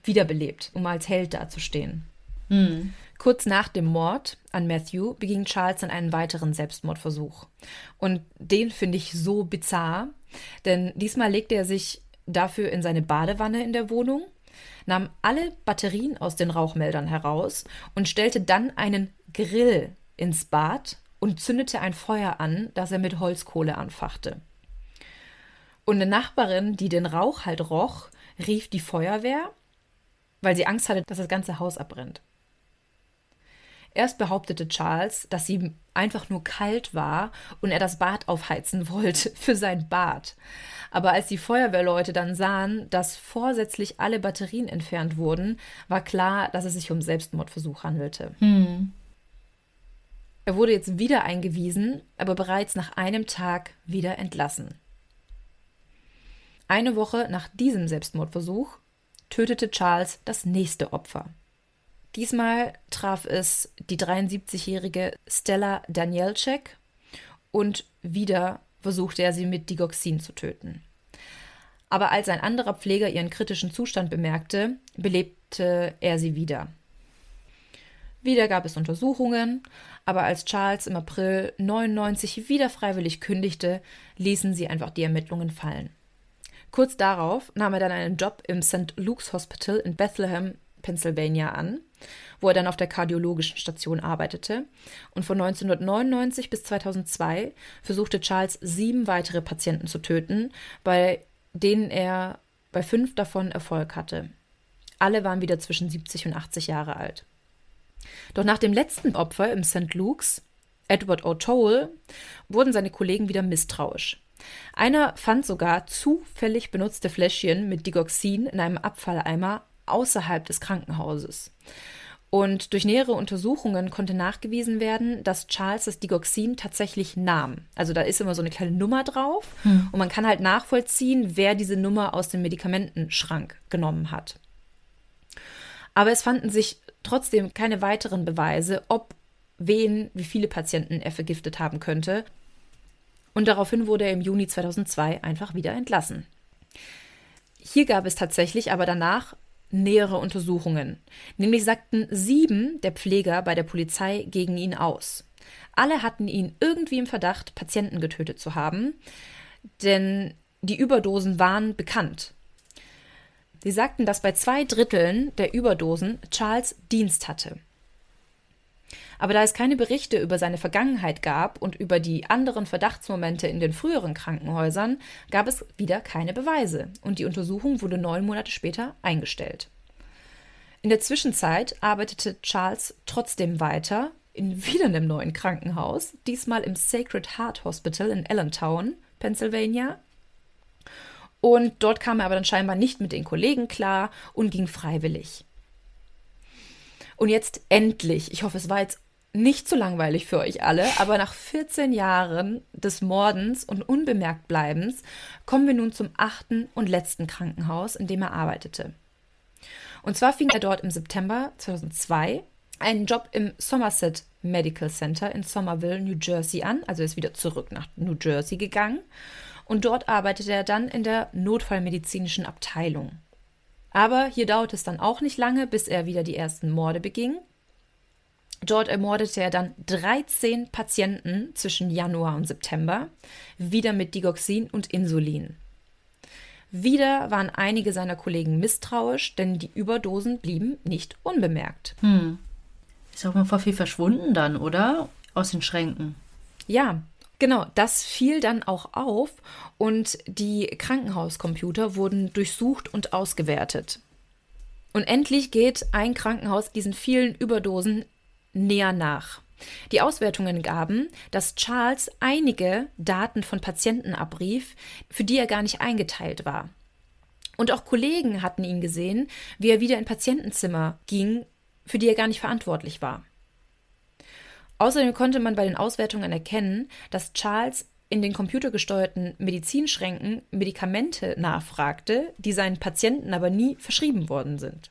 wiederbelebt, um als Held dazustehen. Mhm. Kurz nach dem Mord an Matthew beging Charles dann einen weiteren Selbstmordversuch. Und den finde ich so bizarr, denn diesmal legte er sich dafür in seine Badewanne in der Wohnung, nahm alle Batterien aus den Rauchmeldern heraus und stellte dann einen Grill ins Bad und zündete ein Feuer an, das er mit Holzkohle anfachte. Und eine Nachbarin, die den Rauch halt roch, rief die Feuerwehr, weil sie Angst hatte, dass das ganze Haus abbrennt. Erst behauptete Charles, dass ihm einfach nur kalt war und er das Bad aufheizen wollte für sein Bad. Aber als die Feuerwehrleute dann sahen, dass vorsätzlich alle Batterien entfernt wurden, war klar, dass es sich um Selbstmordversuch handelte. Hm. Er wurde jetzt wieder eingewiesen, aber bereits nach einem Tag wieder entlassen. Eine Woche nach diesem Selbstmordversuch tötete Charles das nächste Opfer. Diesmal traf es die 73-jährige Stella Danielczek und wieder versuchte er sie mit Digoxin zu töten. Aber als ein anderer Pfleger ihren kritischen Zustand bemerkte, belebte er sie wieder. Wieder gab es Untersuchungen, aber als Charles im April 99 wieder freiwillig kündigte, ließen sie einfach die Ermittlungen fallen. Kurz darauf nahm er dann einen Job im St. Luke's Hospital in Bethlehem, Pennsylvania an, wo er dann auf der kardiologischen Station arbeitete. Und von 1999 bis 2002 versuchte Charles sieben weitere Patienten zu töten, bei denen er bei fünf davon Erfolg hatte. Alle waren wieder zwischen 70 und 80 Jahre alt. Doch nach dem letzten Opfer im St. Luke's, Edward O'Toole, wurden seine Kollegen wieder misstrauisch. Einer fand sogar zufällig benutzte Fläschchen mit Digoxin in einem Abfalleimer außerhalb des Krankenhauses. Und durch nähere Untersuchungen konnte nachgewiesen werden, dass Charles das Digoxin tatsächlich nahm. Also da ist immer so eine kleine Nummer drauf hm. und man kann halt nachvollziehen, wer diese Nummer aus dem Medikamentenschrank genommen hat. Aber es fanden sich trotzdem keine weiteren Beweise, ob wen, wie viele Patienten er vergiftet haben könnte. Und daraufhin wurde er im Juni 2002 einfach wieder entlassen. Hier gab es tatsächlich aber danach nähere Untersuchungen. Nämlich sagten sieben der Pfleger bei der Polizei gegen ihn aus. Alle hatten ihn irgendwie im Verdacht, Patienten getötet zu haben, denn die Überdosen waren bekannt. Sie sagten, dass bei zwei Dritteln der Überdosen Charles Dienst hatte. Aber da es keine Berichte über seine Vergangenheit gab und über die anderen Verdachtsmomente in den früheren Krankenhäusern, gab es wieder keine Beweise und die Untersuchung wurde neun Monate später eingestellt. In der Zwischenzeit arbeitete Charles trotzdem weiter in wieder einem neuen Krankenhaus, diesmal im Sacred Heart Hospital in Allentown, Pennsylvania. Und dort kam er aber dann scheinbar nicht mit den Kollegen klar und ging freiwillig. Und jetzt endlich, ich hoffe, es war jetzt nicht zu langweilig für euch alle, aber nach 14 Jahren des Mordens und Unbemerktbleibens kommen wir nun zum achten und letzten Krankenhaus, in dem er arbeitete. Und zwar fing er dort im September 2002 einen Job im Somerset Medical Center in Somerville, New Jersey an, also ist wieder zurück nach New Jersey gegangen und dort arbeitete er dann in der notfallmedizinischen Abteilung. Aber hier dauerte es dann auch nicht lange, bis er wieder die ersten Morde beging. Dort ermordete er dann 13 Patienten zwischen Januar und September, wieder mit Digoxin und Insulin. Wieder waren einige seiner Kollegen misstrauisch, denn die Überdosen blieben nicht unbemerkt. Hm. Ist auch mal vor viel verschwunden dann, oder? Aus den Schränken. Ja, genau, das fiel dann auch auf und die Krankenhauscomputer wurden durchsucht und ausgewertet. Und endlich geht ein Krankenhaus diesen vielen Überdosen näher nach. Die Auswertungen gaben, dass Charles einige Daten von Patienten abrief, für die er gar nicht eingeteilt war. Und auch Kollegen hatten ihn gesehen, wie er wieder in Patientenzimmer ging, für die er gar nicht verantwortlich war. Außerdem konnte man bei den Auswertungen erkennen, dass Charles in den computergesteuerten Medizinschränken Medikamente nachfragte, die seinen Patienten aber nie verschrieben worden sind.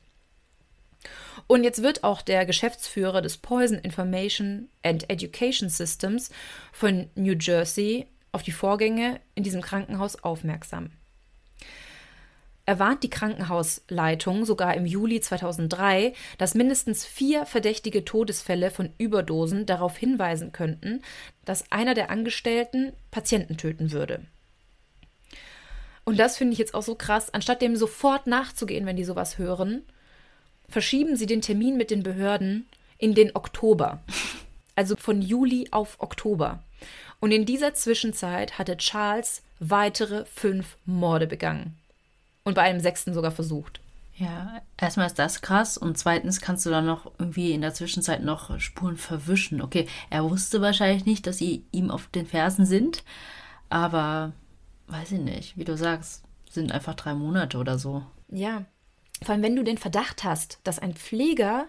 Und jetzt wird auch der Geschäftsführer des Poison Information and Education Systems von New Jersey auf die Vorgänge in diesem Krankenhaus aufmerksam. Er warnt die Krankenhausleitung sogar im Juli 2003, dass mindestens vier verdächtige Todesfälle von Überdosen darauf hinweisen könnten, dass einer der Angestellten Patienten töten würde. Und das finde ich jetzt auch so krass. Anstatt dem sofort nachzugehen, wenn die sowas hören, verschieben sie den Termin mit den Behörden in den Oktober. Also von Juli auf Oktober. Und in dieser Zwischenzeit hatte Charles weitere fünf Morde begangen. Und bei einem sechsten sogar versucht. Ja, erstmal ist das krass und zweitens kannst du dann noch irgendwie in der Zwischenzeit noch Spuren verwischen. Okay, er wusste wahrscheinlich nicht, dass sie ihm auf den Fersen sind, aber weiß ich nicht, wie du sagst, sind einfach drei Monate oder so. Ja, vor allem, wenn du den Verdacht hast, dass ein Pfleger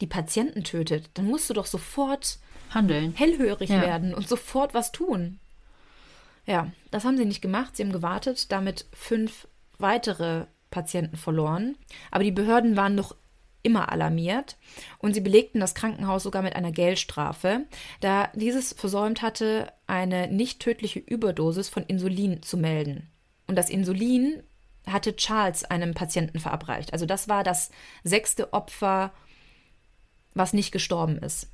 die Patienten tötet, dann musst du doch sofort handeln, hellhörig ja. werden und sofort was tun. Ja, das haben sie nicht gemacht. Sie haben gewartet, damit fünf weitere Patienten verloren. Aber die Behörden waren noch immer alarmiert und sie belegten das Krankenhaus sogar mit einer Geldstrafe, da dieses versäumt hatte, eine nicht tödliche Überdosis von Insulin zu melden. Und das Insulin hatte Charles einem Patienten verabreicht. Also das war das sechste Opfer, was nicht gestorben ist.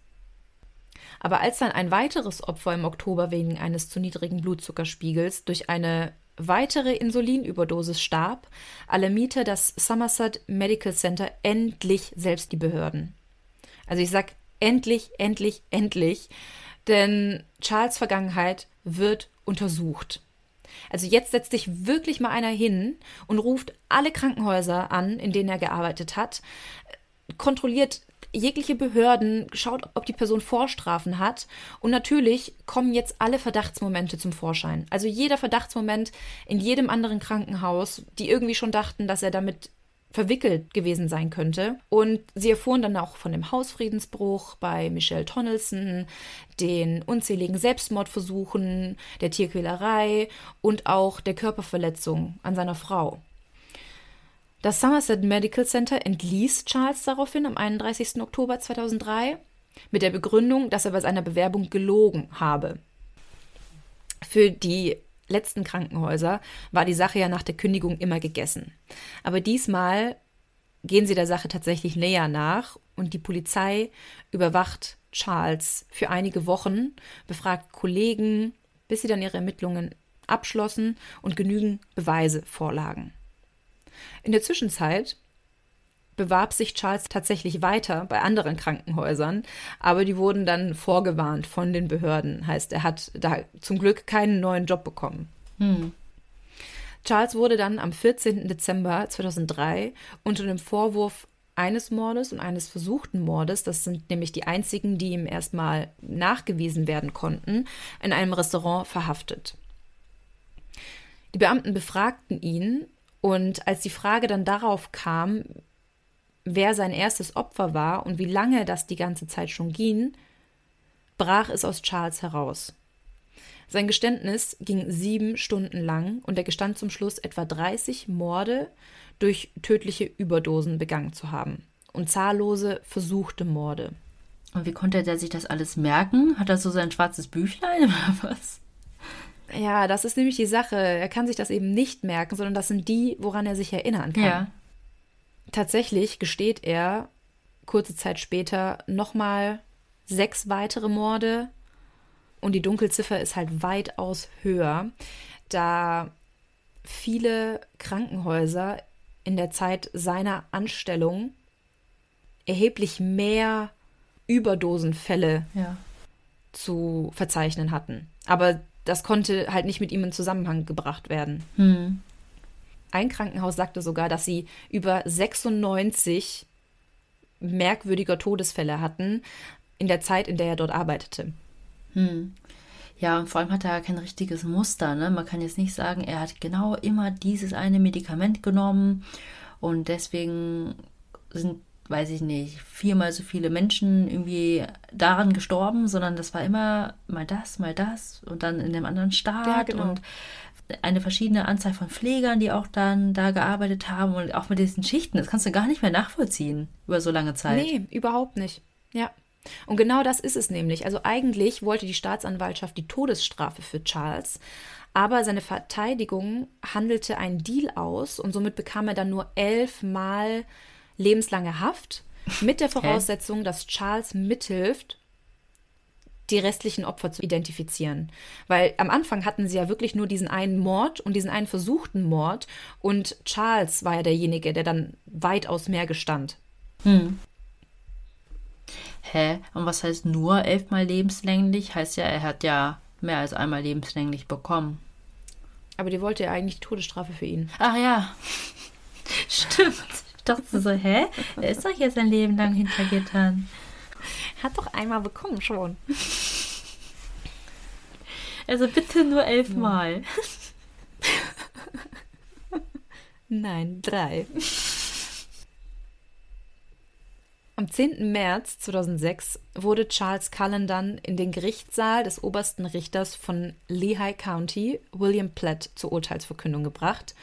Aber als dann ein weiteres Opfer im Oktober wegen eines zu niedrigen Blutzuckerspiegels durch eine weitere Insulinüberdosis starb, alarmierte das Somerset Medical Center endlich selbst die Behörden. Also ich sag endlich, endlich, endlich, denn Charles Vergangenheit wird untersucht. Also jetzt setzt sich wirklich mal einer hin und ruft alle Krankenhäuser an, in denen er gearbeitet hat, kontrolliert jegliche Behörden, schaut, ob die Person Vorstrafen hat. Und natürlich kommen jetzt alle Verdachtsmomente zum Vorschein. Also jeder Verdachtsmoment in jedem anderen Krankenhaus, die irgendwie schon dachten, dass er damit verwickelt gewesen sein könnte. Und sie erfuhren dann auch von dem Hausfriedensbruch bei Michelle Tonnelson, den unzähligen Selbstmordversuchen, der Tierquälerei und auch der Körperverletzung an seiner Frau. Das Somerset Medical Center entließ Charles daraufhin am 31. Oktober 2003 mit der Begründung, dass er bei seiner Bewerbung gelogen habe. Für die letzten Krankenhäuser war die Sache ja nach der Kündigung immer gegessen. Aber diesmal gehen sie der Sache tatsächlich näher nach und die Polizei überwacht Charles für einige Wochen, befragt Kollegen, bis sie dann ihre Ermittlungen abschlossen und genügend Beweise vorlagen. In der Zwischenzeit bewarb sich Charles tatsächlich weiter bei anderen Krankenhäusern, aber die wurden dann vorgewarnt von den Behörden. Heißt, er hat da zum Glück keinen neuen Job bekommen. Hm. Charles wurde dann am 14. Dezember 2003 unter dem Vorwurf eines Mordes und eines versuchten Mordes, das sind nämlich die einzigen, die ihm erstmal nachgewiesen werden konnten, in einem Restaurant verhaftet. Die Beamten befragten ihn und als die Frage dann darauf kam, wer sein erstes Opfer war und wie lange das die ganze Zeit schon ging, brach es aus Charles heraus. Sein Geständnis ging sieben Stunden lang und er gestand zum Schluss etwa 30 Morde durch tödliche Überdosen begangen zu haben und zahllose versuchte Morde. Und wie konnte er sich das alles merken? Hat er so sein schwarzes Büchlein (laughs) oder was? Ja, das ist nämlich die Sache. Er kann sich das eben nicht merken, sondern das sind die, woran er sich erinnern kann. Ja. Tatsächlich gesteht er kurze Zeit später nochmal sechs weitere Morde und die Dunkelziffer ist halt weitaus höher, da viele Krankenhäuser in der Zeit seiner Anstellung erheblich mehr Überdosenfälle ja. zu verzeichnen hatten. Aber das konnte halt nicht mit ihm in Zusammenhang gebracht werden. Hm. Ein Krankenhaus sagte sogar, dass sie über 96 merkwürdiger Todesfälle hatten in der Zeit, in der er dort arbeitete. Hm. Ja, und vor allem hat er kein richtiges Muster. Ne? Man kann jetzt nicht sagen, er hat genau immer dieses eine Medikament genommen und deswegen sind, weiß ich nicht, viermal so viele Menschen irgendwie daran gestorben, sondern das war immer mal das, mal das und dann in einem anderen Staat ja, genau. und eine verschiedene Anzahl von Pflegern, die auch dann da gearbeitet haben und auch mit diesen Schichten. Das kannst du gar nicht mehr nachvollziehen über so lange Zeit. Nee, überhaupt nicht. Ja. Und genau das ist es nämlich. Also eigentlich wollte die Staatsanwaltschaft die Todesstrafe für Charles, aber seine Verteidigung handelte einen Deal aus und somit bekam er dann nur elfmal lebenslange Haft mit der (laughs) Voraussetzung, dass Charles mithilft, die restlichen Opfer zu identifizieren. Weil am Anfang hatten sie ja wirklich nur diesen einen Mord und diesen einen versuchten Mord und Charles war ja derjenige, der dann weitaus mehr gestand. Hm. Hä? Und was heißt nur elfmal lebenslänglich? Heißt ja, er hat ja mehr als einmal lebenslänglich bekommen. Aber die wollte ja eigentlich die Todesstrafe für ihn. Ach ja. (laughs) Stimmt. Ich (laughs) dachte so, hä? Er ist doch jetzt ein Leben lang hinter Gittern. Hat doch einmal bekommen schon. Also bitte nur elfmal. Nein, drei. Am 10. März 2006 wurde Charles Cullen dann in den Gerichtssaal des obersten Richters von Lehigh County, William Platt, zur Urteilsverkündung gebracht.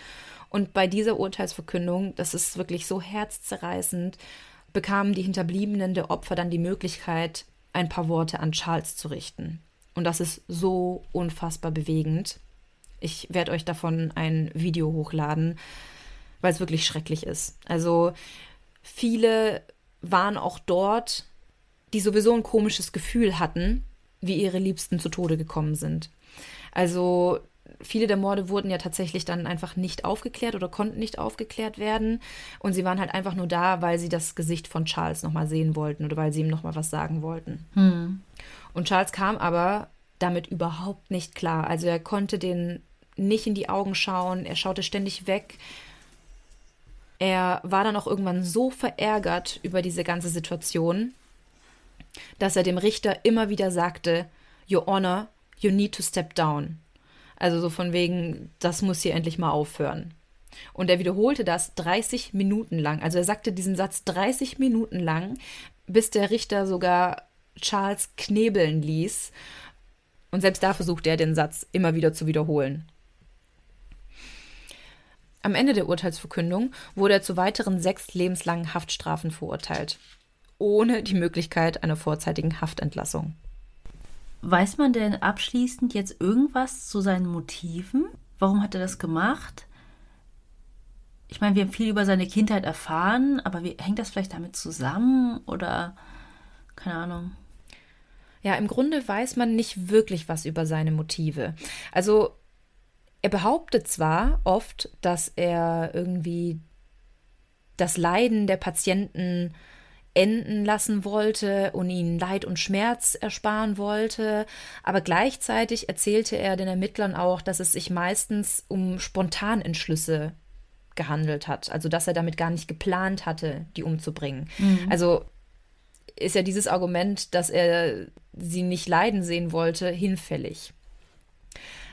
Und bei dieser Urteilsverkündung, das ist wirklich so herzzerreißend, bekamen die Hinterbliebenen der Opfer dann die Möglichkeit, ein paar Worte an Charles zu richten. Und das ist so unfassbar bewegend. Ich werde euch davon ein Video hochladen, weil es wirklich schrecklich ist. Also viele waren auch dort, die sowieso ein komisches Gefühl hatten, wie ihre Liebsten zu Tode gekommen sind. Also viele der Morde wurden ja tatsächlich dann einfach nicht aufgeklärt oder konnten nicht aufgeklärt werden. Und sie waren halt einfach nur da, weil sie das Gesicht von Charles nochmal sehen wollten oder weil sie ihm nochmal was sagen wollten. Hm. Und Charles kam aber damit überhaupt nicht klar. Also er konnte den nicht in die Augen schauen, er schaute ständig weg. Er war dann auch irgendwann so verärgert über diese ganze Situation, dass er dem Richter immer wieder sagte, Your Honor, you need to step down. Also so von wegen, das muss hier endlich mal aufhören. Und er wiederholte das 30 Minuten lang. Also er sagte diesen Satz 30 Minuten lang, bis der Richter sogar Charles knebeln ließ. Und selbst da versuchte er den Satz immer wieder zu wiederholen. Am Ende der Urteilsverkündung wurde er zu weiteren sechs lebenslangen Haftstrafen verurteilt, ohne die Möglichkeit einer vorzeitigen Haftentlassung. Weiß man denn abschließend jetzt irgendwas zu seinen Motiven? Warum hat er das gemacht? Ich meine, wir haben viel über seine Kindheit erfahren, aber wie, hängt das vielleicht damit zusammen oder keine Ahnung? Ja, im Grunde weiß man nicht wirklich was über seine Motive. Also er behauptet zwar oft, dass er irgendwie das Leiden der Patienten enden lassen wollte und ihnen Leid und Schmerz ersparen wollte, aber gleichzeitig erzählte er den Ermittlern auch, dass es sich meistens um Spontanentschlüsse gehandelt hat. Also dass er damit gar nicht geplant hatte, die umzubringen. Mhm. Also ist ja dieses Argument, dass er sie nicht leiden sehen wollte, hinfällig.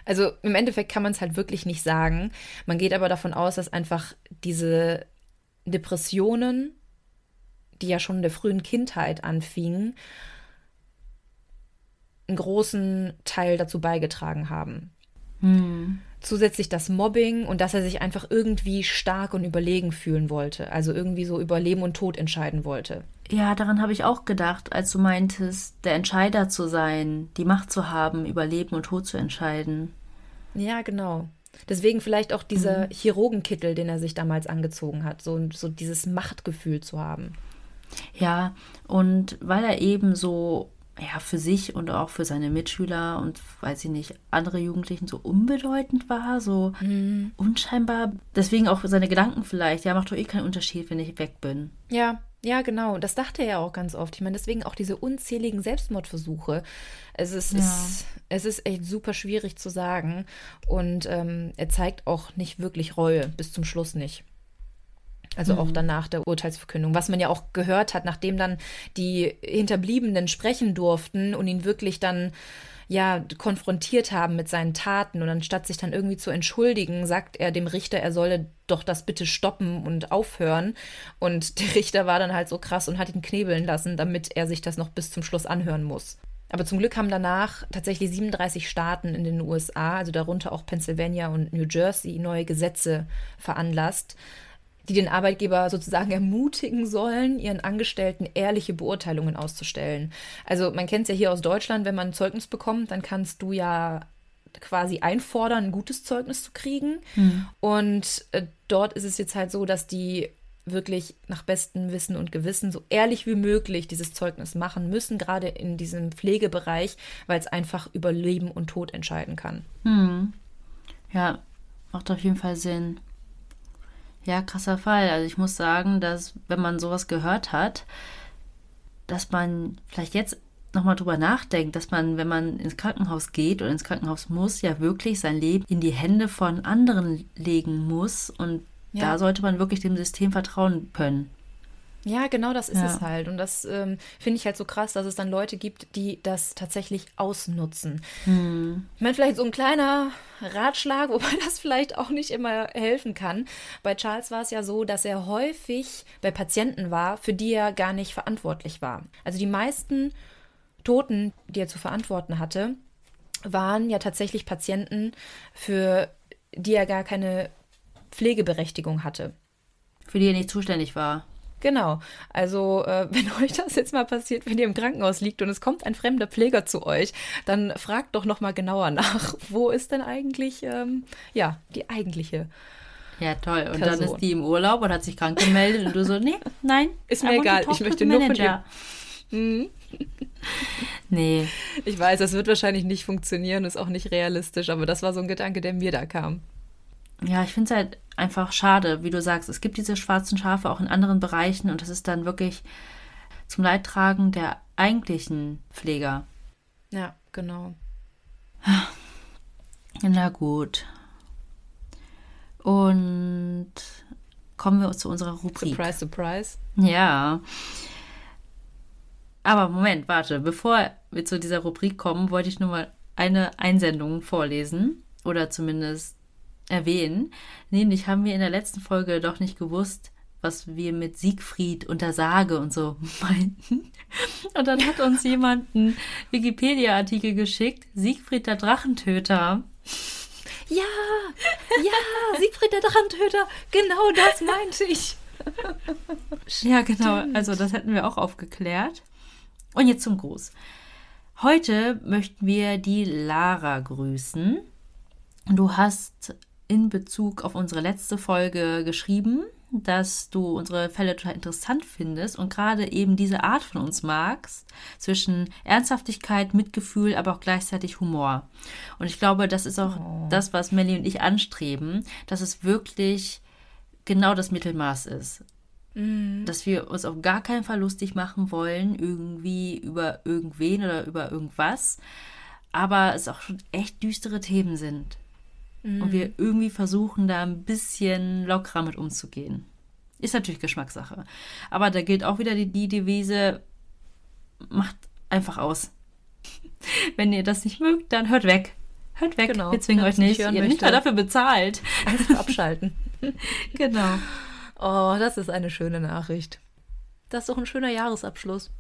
Also im Endeffekt kann man es halt wirklich nicht sagen. Man geht aber davon aus, dass einfach diese Depressionen, die ja schon in der frühen Kindheit anfingen, einen großen Teil dazu beigetragen haben. Hm. Zusätzlich das Mobbing und dass er sich einfach irgendwie stark und überlegen fühlen wollte. Also irgendwie so über Leben und Tod entscheiden wollte. Ja, daran habe ich auch gedacht, als du meintest, der Entscheider zu sein, die Macht zu haben, über Leben und Tod zu entscheiden. Ja, genau. Deswegen vielleicht auch dieser mhm. Chirurgenkittel, den er sich damals angezogen hat, so, so dieses Machtgefühl zu haben. Ja, und weil er eben so ja, für sich und auch für seine Mitschüler und, weiß ich nicht, andere Jugendlichen so unbedeutend war, so mhm. unscheinbar. Deswegen auch seine Gedanken vielleicht, ja, macht doch eh keinen Unterschied, wenn ich weg bin. Ja, ja, genau. Das dachte er ja auch ganz oft. Ich meine, deswegen auch diese unzähligen Selbstmordversuche. Es ist, ja. es, es ist echt super schwierig zu sagen. Und ähm, er zeigt auch nicht wirklich Reue, bis zum Schluss nicht. Also mhm. auch danach der Urteilsverkündung. Was man ja auch gehört hat, nachdem dann die Hinterbliebenen sprechen durften und ihn wirklich dann ja konfrontiert haben mit seinen Taten und anstatt sich dann irgendwie zu entschuldigen, sagt er dem Richter, er solle doch das bitte stoppen und aufhören. Und (laughs) der Richter war dann halt so krass und hat ihn knebeln lassen, damit er sich das noch bis zum Schluss anhören muss. Aber zum Glück haben danach tatsächlich 37 Staaten in den USA, also darunter auch Pennsylvania und New Jersey, neue Gesetze veranlasst, die den Arbeitgeber sozusagen ermutigen sollen, ihren Angestellten ehrliche Beurteilungen auszustellen. Also man kennt es ja hier aus Deutschland, wenn man ein Zeugnis bekommt, dann kannst du ja quasi einfordern, ein gutes Zeugnis zu kriegen. Mhm. Und äh, dort ist es jetzt halt so, dass die wirklich nach bestem Wissen und Gewissen so ehrlich wie möglich dieses Zeugnis machen müssen, gerade in diesem Pflegebereich, weil es einfach über Leben und Tod entscheiden kann. Mhm. Ja, macht auf jeden Fall Sinn. Ja, krasser Fall. Also ich muss sagen, dass wenn man sowas gehört hat, dass man vielleicht jetzt nochmal drüber nachdenkt, dass man, wenn man ins Krankenhaus geht oder ins Krankenhaus muss, ja wirklich sein Leben in die Hände von anderen legen muss. Und ja. da sollte man wirklich dem System vertrauen können. Ja, genau das ist ja. es halt. Und das ähm, finde ich halt so krass, dass es dann Leute gibt, die das tatsächlich ausnutzen. Hm. Ich meine, vielleicht so ein kleiner Ratschlag, (laughs) wobei das vielleicht auch nicht immer helfen kann. Bei Charles war es ja so, dass er häufig bei Patienten war, für die er gar nicht verantwortlich war. Also die meisten Toten, die er zu verantworten hatte, waren ja tatsächlich Patienten, für die er gar keine Pflegeberechtigung hatte. Für die er nicht zuständig war. Genau. Also, äh, (laughs) wenn euch das jetzt mal passiert, wenn ihr im Krankenhaus liegt und es kommt ein fremder Pfleger zu euch, dann fragt doch noch mal genauer (laughs) nach, wo ist denn eigentlich, ähm, ja, die eigentliche ja, toll. Und Person. dann ist die im Urlaub und hat sich krank gemeldet und du so, nee, nein. Ist mir egal, ich möchte nur von dir. Mhm. (laughs) nee. Ich weiß, das wird wahrscheinlich nicht funktionieren, ist auch nicht realistisch, aber das war so ein Gedanke, der mir da kam. Ja, ich finde es halt einfach schade, wie du sagst. Es gibt diese schwarzen Schafe auch in anderen Bereichen und das ist dann wirklich zum Leidtragen der eigentlichen Pfleger. Ja, genau. Na gut. Und kommen wir zu unserer Rubrik. Surprise, surprise. Ja. Aber Moment, warte. Bevor wir zu dieser Rubrik kommen, wollte ich nur mal eine Einsendung vorlesen. Oder zumindest erwähnen. Nämlich haben wir in der letzten Folge doch nicht gewusst, was wir mit Siegfried und der Sage und so (laughs) meinten. Und dann hat uns (laughs) jemand einen Wikipedia-Artikel geschickt, Siegfried der Drachentöter. Ja, ja, Siegfried der Drachentöter, genau das meinte ich. (laughs) ja, genau, also das hätten wir auch aufgeklärt. Und jetzt zum Gruß. Heute möchten wir die Lara grüßen. Du hast in Bezug auf unsere letzte Folge geschrieben, dass du unsere Fälle total interessant findest und gerade eben diese Art von uns magst, zwischen Ernsthaftigkeit, Mitgefühl, aber auch gleichzeitig Humor. Und ich glaube, das ist auch oh. das, was Melly und ich anstreben, dass es wirklich genau das Mittelmaß ist. Mhm. Dass wir uns auf gar keinen Fall lustig machen wollen, irgendwie über irgendwen oder über irgendwas, aber es auch schon echt düstere Themen sind. Und wir irgendwie versuchen, da ein bisschen lockerer mit umzugehen. Ist natürlich Geschmackssache. Aber da gilt auch wieder die, die Devise, macht einfach aus. (laughs) Wenn ihr das nicht mögt, dann hört weg. Hört weg. Genau. Wir zwingen euch nicht Ihr habt nicht mal dafür bezahlt. Einfach abschalten. (laughs) genau. Oh, das ist eine schöne Nachricht. Das ist doch ein schöner Jahresabschluss.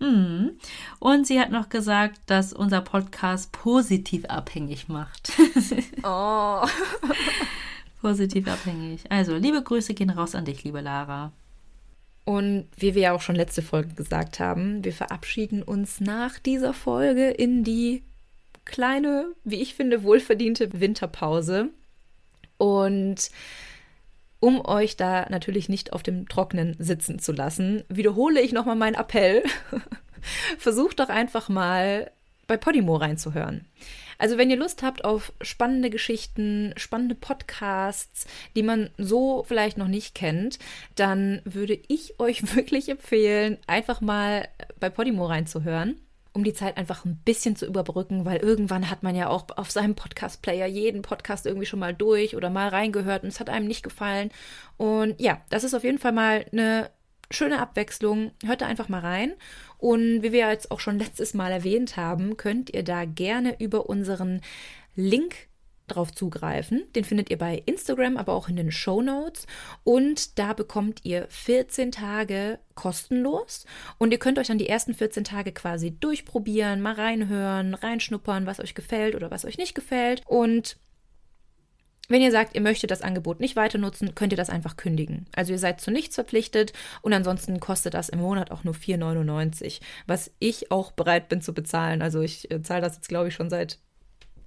Mhm. Und sie hat noch gesagt, dass unser Podcast positiv abhängig macht. Oh. (laughs) positiv abhängig. Also, liebe Grüße gehen raus an dich, liebe Lara. Und wie wir ja auch schon letzte Folge gesagt haben, wir verabschieden uns nach dieser Folge in die kleine, wie ich finde, wohlverdiente Winterpause. Und um euch da natürlich nicht auf dem Trocknen sitzen zu lassen, wiederhole ich nochmal meinen Appell. (laughs) Versucht doch einfach mal bei Podimo reinzuhören. Also wenn ihr Lust habt auf spannende Geschichten, spannende Podcasts, die man so vielleicht noch nicht kennt, dann würde ich euch (laughs) wirklich empfehlen, einfach mal bei Podimo reinzuhören um die Zeit einfach ein bisschen zu überbrücken, weil irgendwann hat man ja auch auf seinem Podcast-Player jeden Podcast irgendwie schon mal durch oder mal reingehört und es hat einem nicht gefallen. Und ja, das ist auf jeden Fall mal eine schöne Abwechslung. Hört da einfach mal rein. Und wie wir jetzt auch schon letztes Mal erwähnt haben, könnt ihr da gerne über unseren Link drauf zugreifen. Den findet ihr bei Instagram, aber auch in den Show Notes. Und da bekommt ihr 14 Tage kostenlos. Und ihr könnt euch dann die ersten 14 Tage quasi durchprobieren, mal reinhören, reinschnuppern, was euch gefällt oder was euch nicht gefällt. Und wenn ihr sagt, ihr möchtet das Angebot nicht weiter nutzen, könnt ihr das einfach kündigen. Also ihr seid zu nichts verpflichtet und ansonsten kostet das im Monat auch nur 4,99, was ich auch bereit bin zu bezahlen. Also ich äh, zahle das jetzt, glaube ich, schon seit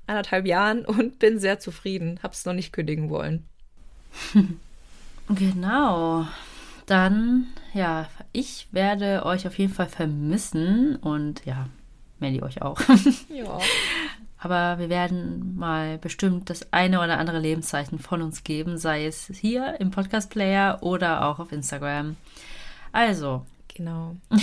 anderthalb Jahren und bin sehr zufrieden. Hab's noch nicht kündigen wollen. Genau. Dann, ja, ich werde euch auf jeden Fall vermissen und ja, Melly euch auch. (laughs) Ja. Aber wir werden mal bestimmt das eine oder andere Lebenszeichen von uns geben, sei es hier im Podcast-Player oder auch auf Instagram. Also, Genau. (laughs)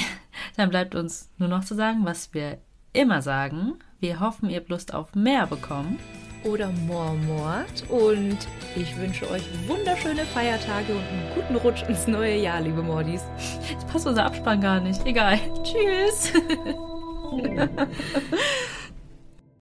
dann bleibt uns nur noch zu sagen, was wir immer sagen. Wir hoffen, ihr habt Lust auf mehr bekommen. Oder Mormort. Und ich wünsche euch wunderschöne Feiertage und einen guten Rutsch ins neue Jahr, liebe Mordis. Jetzt passt unser Abspann gar nicht. Egal. (laughs) Tschüss. (laughs)